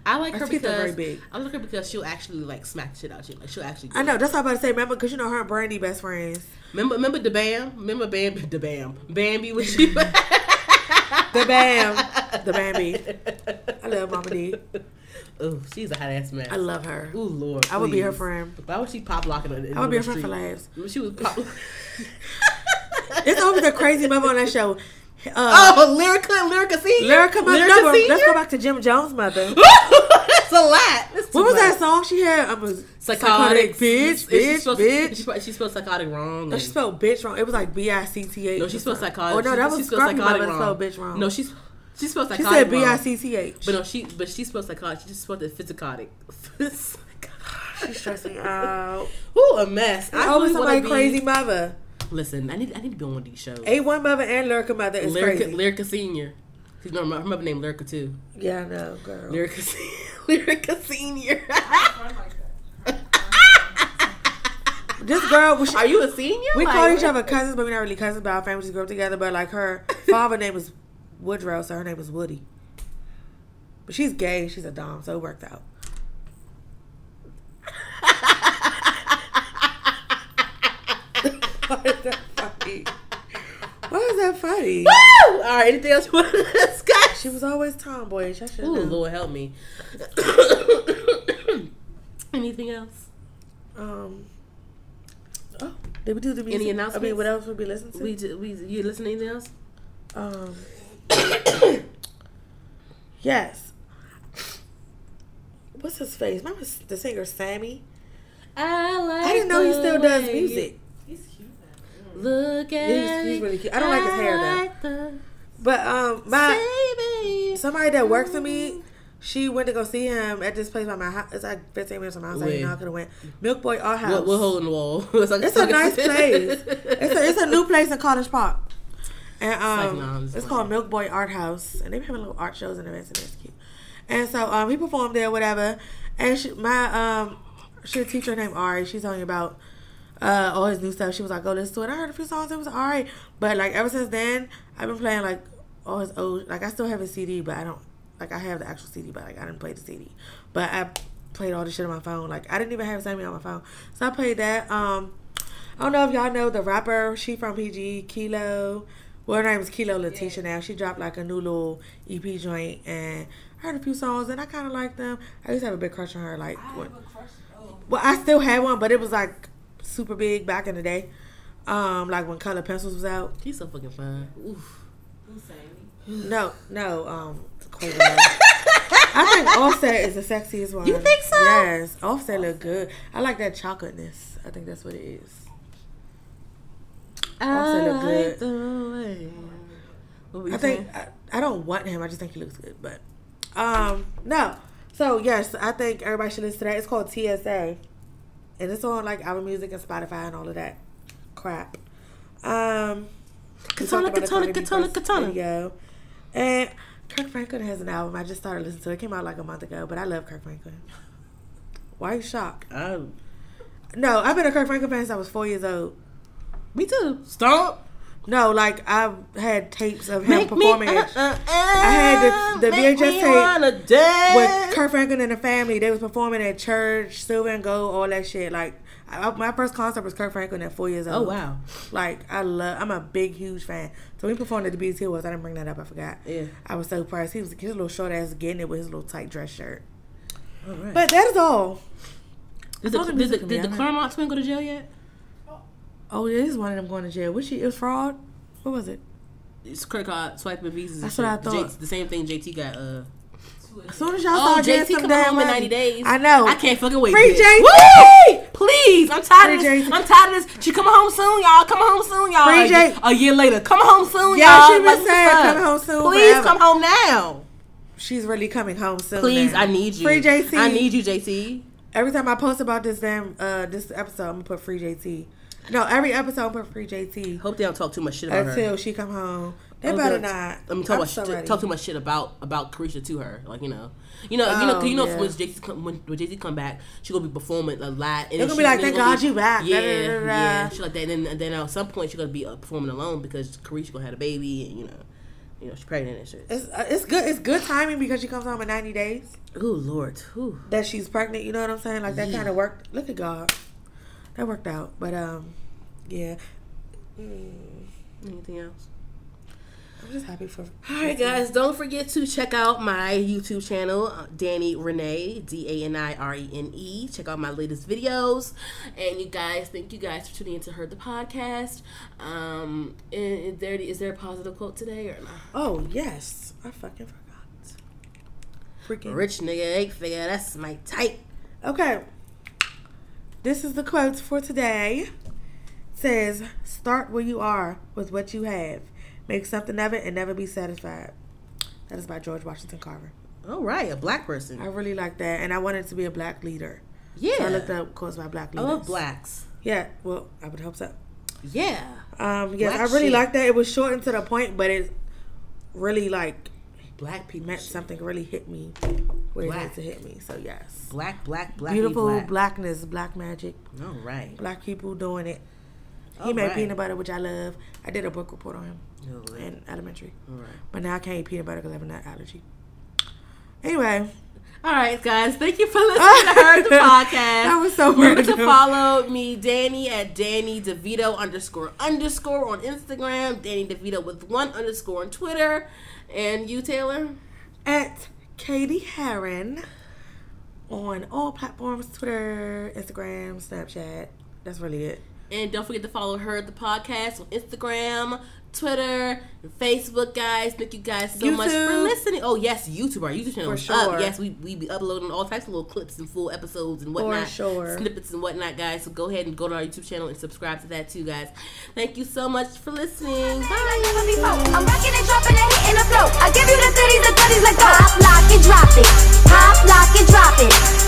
I like Her her because very big. I like her because she'll actually like smack shit out you. Like she'll actually. I know it. that's what I'm about to say. Remember, because you know her and Brandy best friends. Remember, remember the Bam. Remember Bam, the Bam, Bambi was she? The Bam, the Bambi. I love Mama Dee. Oh, she's a hot ass mess. I love her. Ooh Lord, I would be her friend. Why would she pop locking her? in I would be her the friend for laughs. She was pop. It's always a crazy mother on that show. Uh, oh, Lyrica, Lyrica Senior. Lyrica, mother. Lyrica No, but let's go back to Jim Jones' mother. That's a lot. That's What was much. that song she had? I was Psychotic, bitch, She bitch, spelled- bitch. She, spelled- she spelled psychotic wrong. No, she spelled bitch wrong. It was like B I C T H. No, she spelled psychotic. Oh no, that she was spelled Scruffy psychotic mother wrong. spelled bitch wrong. No, she she spelled psychotic. she psychotic. said B I. C T H. But no, she but she spelled psychotic. She just spelled it physicotic. She's stressing out. Ooh, a mess. I Always really wanna somebody be, crazy mother. Listen, I need I need to be on one of these shows. A one mother and Lyrica mother is Lyrica, crazy. Lyrica Senior. She's no, her mother named Lyrica too. yeah, I know, girl. Lyrica, Lyrica Senior. This girl, was Are you a senior? we Like, call each other cousins, but we're not really cousins. But our families grew up together. But like her father name was Woodrow, so her name was Woody. But she's gay. She's a dom, so it worked out. Why is that funny? Why is that funny? Woo! All right. Anything else you want to discuss? She was always tomboyish. I should Ooh. Lord help me. Anything else? Um. Oh, did we do the music? Any announcements? I mean, what else would we listen to? We, ju- we you listen to anything else? um. Yes. What's his face? Remember the singer Sammie? I like. I didn't know he still does music. He's cute now. you Look at He's, he's really cute. I don't like his hair though. But um, my somebody that works with me, she went to go see him at this place by my house. It's like 15 minutes from my house. I didn't know I could have went. Milk Boy Art House. What, what hole in the wall? it's, like It's a nice place. It's a, it's a new place in College Park. And um, like, nah, it's, it's called fine. Milk Boy Art House, and they be having little art shows and events, and it's cute. And so um, he performed there, whatever. And she, my um, she a teacher named Ari. She's telling me about uh all his new stuff. She was like, "Go listen to it." I heard a few songs. It was alright, but like ever since then, I've been playing like all his old. Like I still have his CD, but I don't like I have the actual CD, but like I didn't play the CD. But I played all the shit on my phone. Like I didn't even have Sammie on my phone, so I played that. Um, I don't know if y'all know the rapper. She from PG Kilo. Well, her name is Kilo Letitia now. She dropped like a new little EP joint and I heard a few songs and I kind of like them. I used to have a big crush on her. Like, I when, have a crush. Oh, well, I still had one, but it was like super big back in the day. Um, like when Color Pencils was out. He's so fucking fine. Oof. No, no, um, I think Offset is the sexiest one. You think so? Yes, Offset look good. I like that chocolateness. I think that's what it is. Also look good. the way. What were you I think? I, I don't want him. I just think he looks good. But um, no. So yes, I think everybody should listen to that. It's called TSA, and it's on like Apple Music and Spotify and all of that crap. Um, we Kitana, talked about the Kitana, Kitana, Kitana. Video. And Kirk Franklin has an album. I just started listening to it. It came out like a month ago, but I love Kirk Franklin. Why are you shocked? I, No, I've been a Kirk Franklin fan since I was four years old. me too. Stomp. No, like I've had tapes of him Make me, performing uh, uh, I had the- the make VHS tape with Kirk Franklin and the family. They was performing at church, Silver and Gold, all that shit. Like I, my first concert was Kirk Franklin at four years old. Oh wow. Like I love. I'm a big, huge fan. So we performed at the BET Awards. I didn't bring that up. I forgot. Yeah. I was so surprised. He was his little short ass getting it with his little tight dress shirt. All right. But that is all. did the, all the did the, music can be did the. Clermont twin go to jail yet? Oh, yeah, this is one of them going to jail. Which it was fraud. What was it? It's credit card swiping visas. That's what I thought. J- the same thing JT got. Uh, As soon as y'all oh, start getting JT some come damn home in ninety days. I know. I can't fucking wait. Free. JT. Woo! Please, I'm tired of this. JT. I'm tired of this. She coming home soon, y'all. Come home soon, y'all. Free J- A year later, come home soon, Yeah, y'all. she been saying come home soon Please forever. come home now. She's really coming home soon. Please, now. I need you. Free JT. I need you, JT. Every time I post about this damn uh this episode, I'm gonna put free JT. No, every episode put free JT Hope they don't talk too much shit about her. until her. she come home. They Oh, better not. I mean, talk, I'm about so talk too much shit about about Caresha to her, like you know, you know, you know, 'cause you know, Oh, yeah. when JT come when, when JT come back, she gonna be performing a lot. And They're gonna she- be like, "Thank God you back." Yeah, Da, da, da, yeah, she like that. And then, and then at some point she gonna be uh, performing alone because Caresha gonna have a baby, and you know, you know she's pregnant and shit. It's uh, it's good. It's good timing because she comes home in 90 days. Oh Lord, Ooh. That she's pregnant. You know what I'm saying? Like that Yeah. kind of worked. Look at God. That worked out. But um, yeah. Mm, anything else? I'm just happy for. All right, guys, don't forget to check out my YouTube channel, uh, Dani Renee, D A N I R E N E. Check out my latest videos. And you guys, thank you guys for tuning in to Heard the Podcast. Um, is there, is there a positive quote today or not? Oh yes, I fucking forgot. Freaking Rich nigga, eight figure, that's my type. Okay. This is the quote for today. It says, "Start where you are with what you have. Make something of it and never be satisfied." That is by George Washington Carver. All right, a black person. I really like that, and I wanted to be a black leader. Yeah. So I looked up quotes by black I leaders. love blacks. Yeah. Well, I would hope so. Yeah. Um. Yes, Black I really like that. It was short and to the point, but it really like Black people. meant something. Really hit me where it Black. needs to hit me. So yes. Black, black, black. Beautiful black. blackness, black magic. All right. black people doing it. He All made right. peanut butter, which I love. I did a book report on him All right. in elementary, All right. but now I can't eat peanut butter because I have a nut allergy. Anyway, All right, guys. Thank you for listening to Heard the Podcast. That was so Remember to follow me, Dani, at Danny DeVito underscore underscore on Instagram. Danny DeVito with one underscore on Twitter. And you, Taylor? at Katie Heron on all platforms: Twitter, Instagram, Snapchat. That's really it. And don't forget to follow her the podcast on Instagram, Twitter, Facebook, guys. Thank you guys so YouTube. much for listening. Oh yes, YouTube, our YouTube channel. For sure. Up. Yes, we we be uploading all types of little clips and full episodes and whatnot, sure. snippets and whatnot, guys. So go ahead and go to our YouTube channel and subscribe to that too, guys. Thank you so much for listening. Bye. I'm rocking and dropping and hitting the flow. I give you the 30s, the 30s, like go. Pop, lock and drop it. Pop, lock and drop it.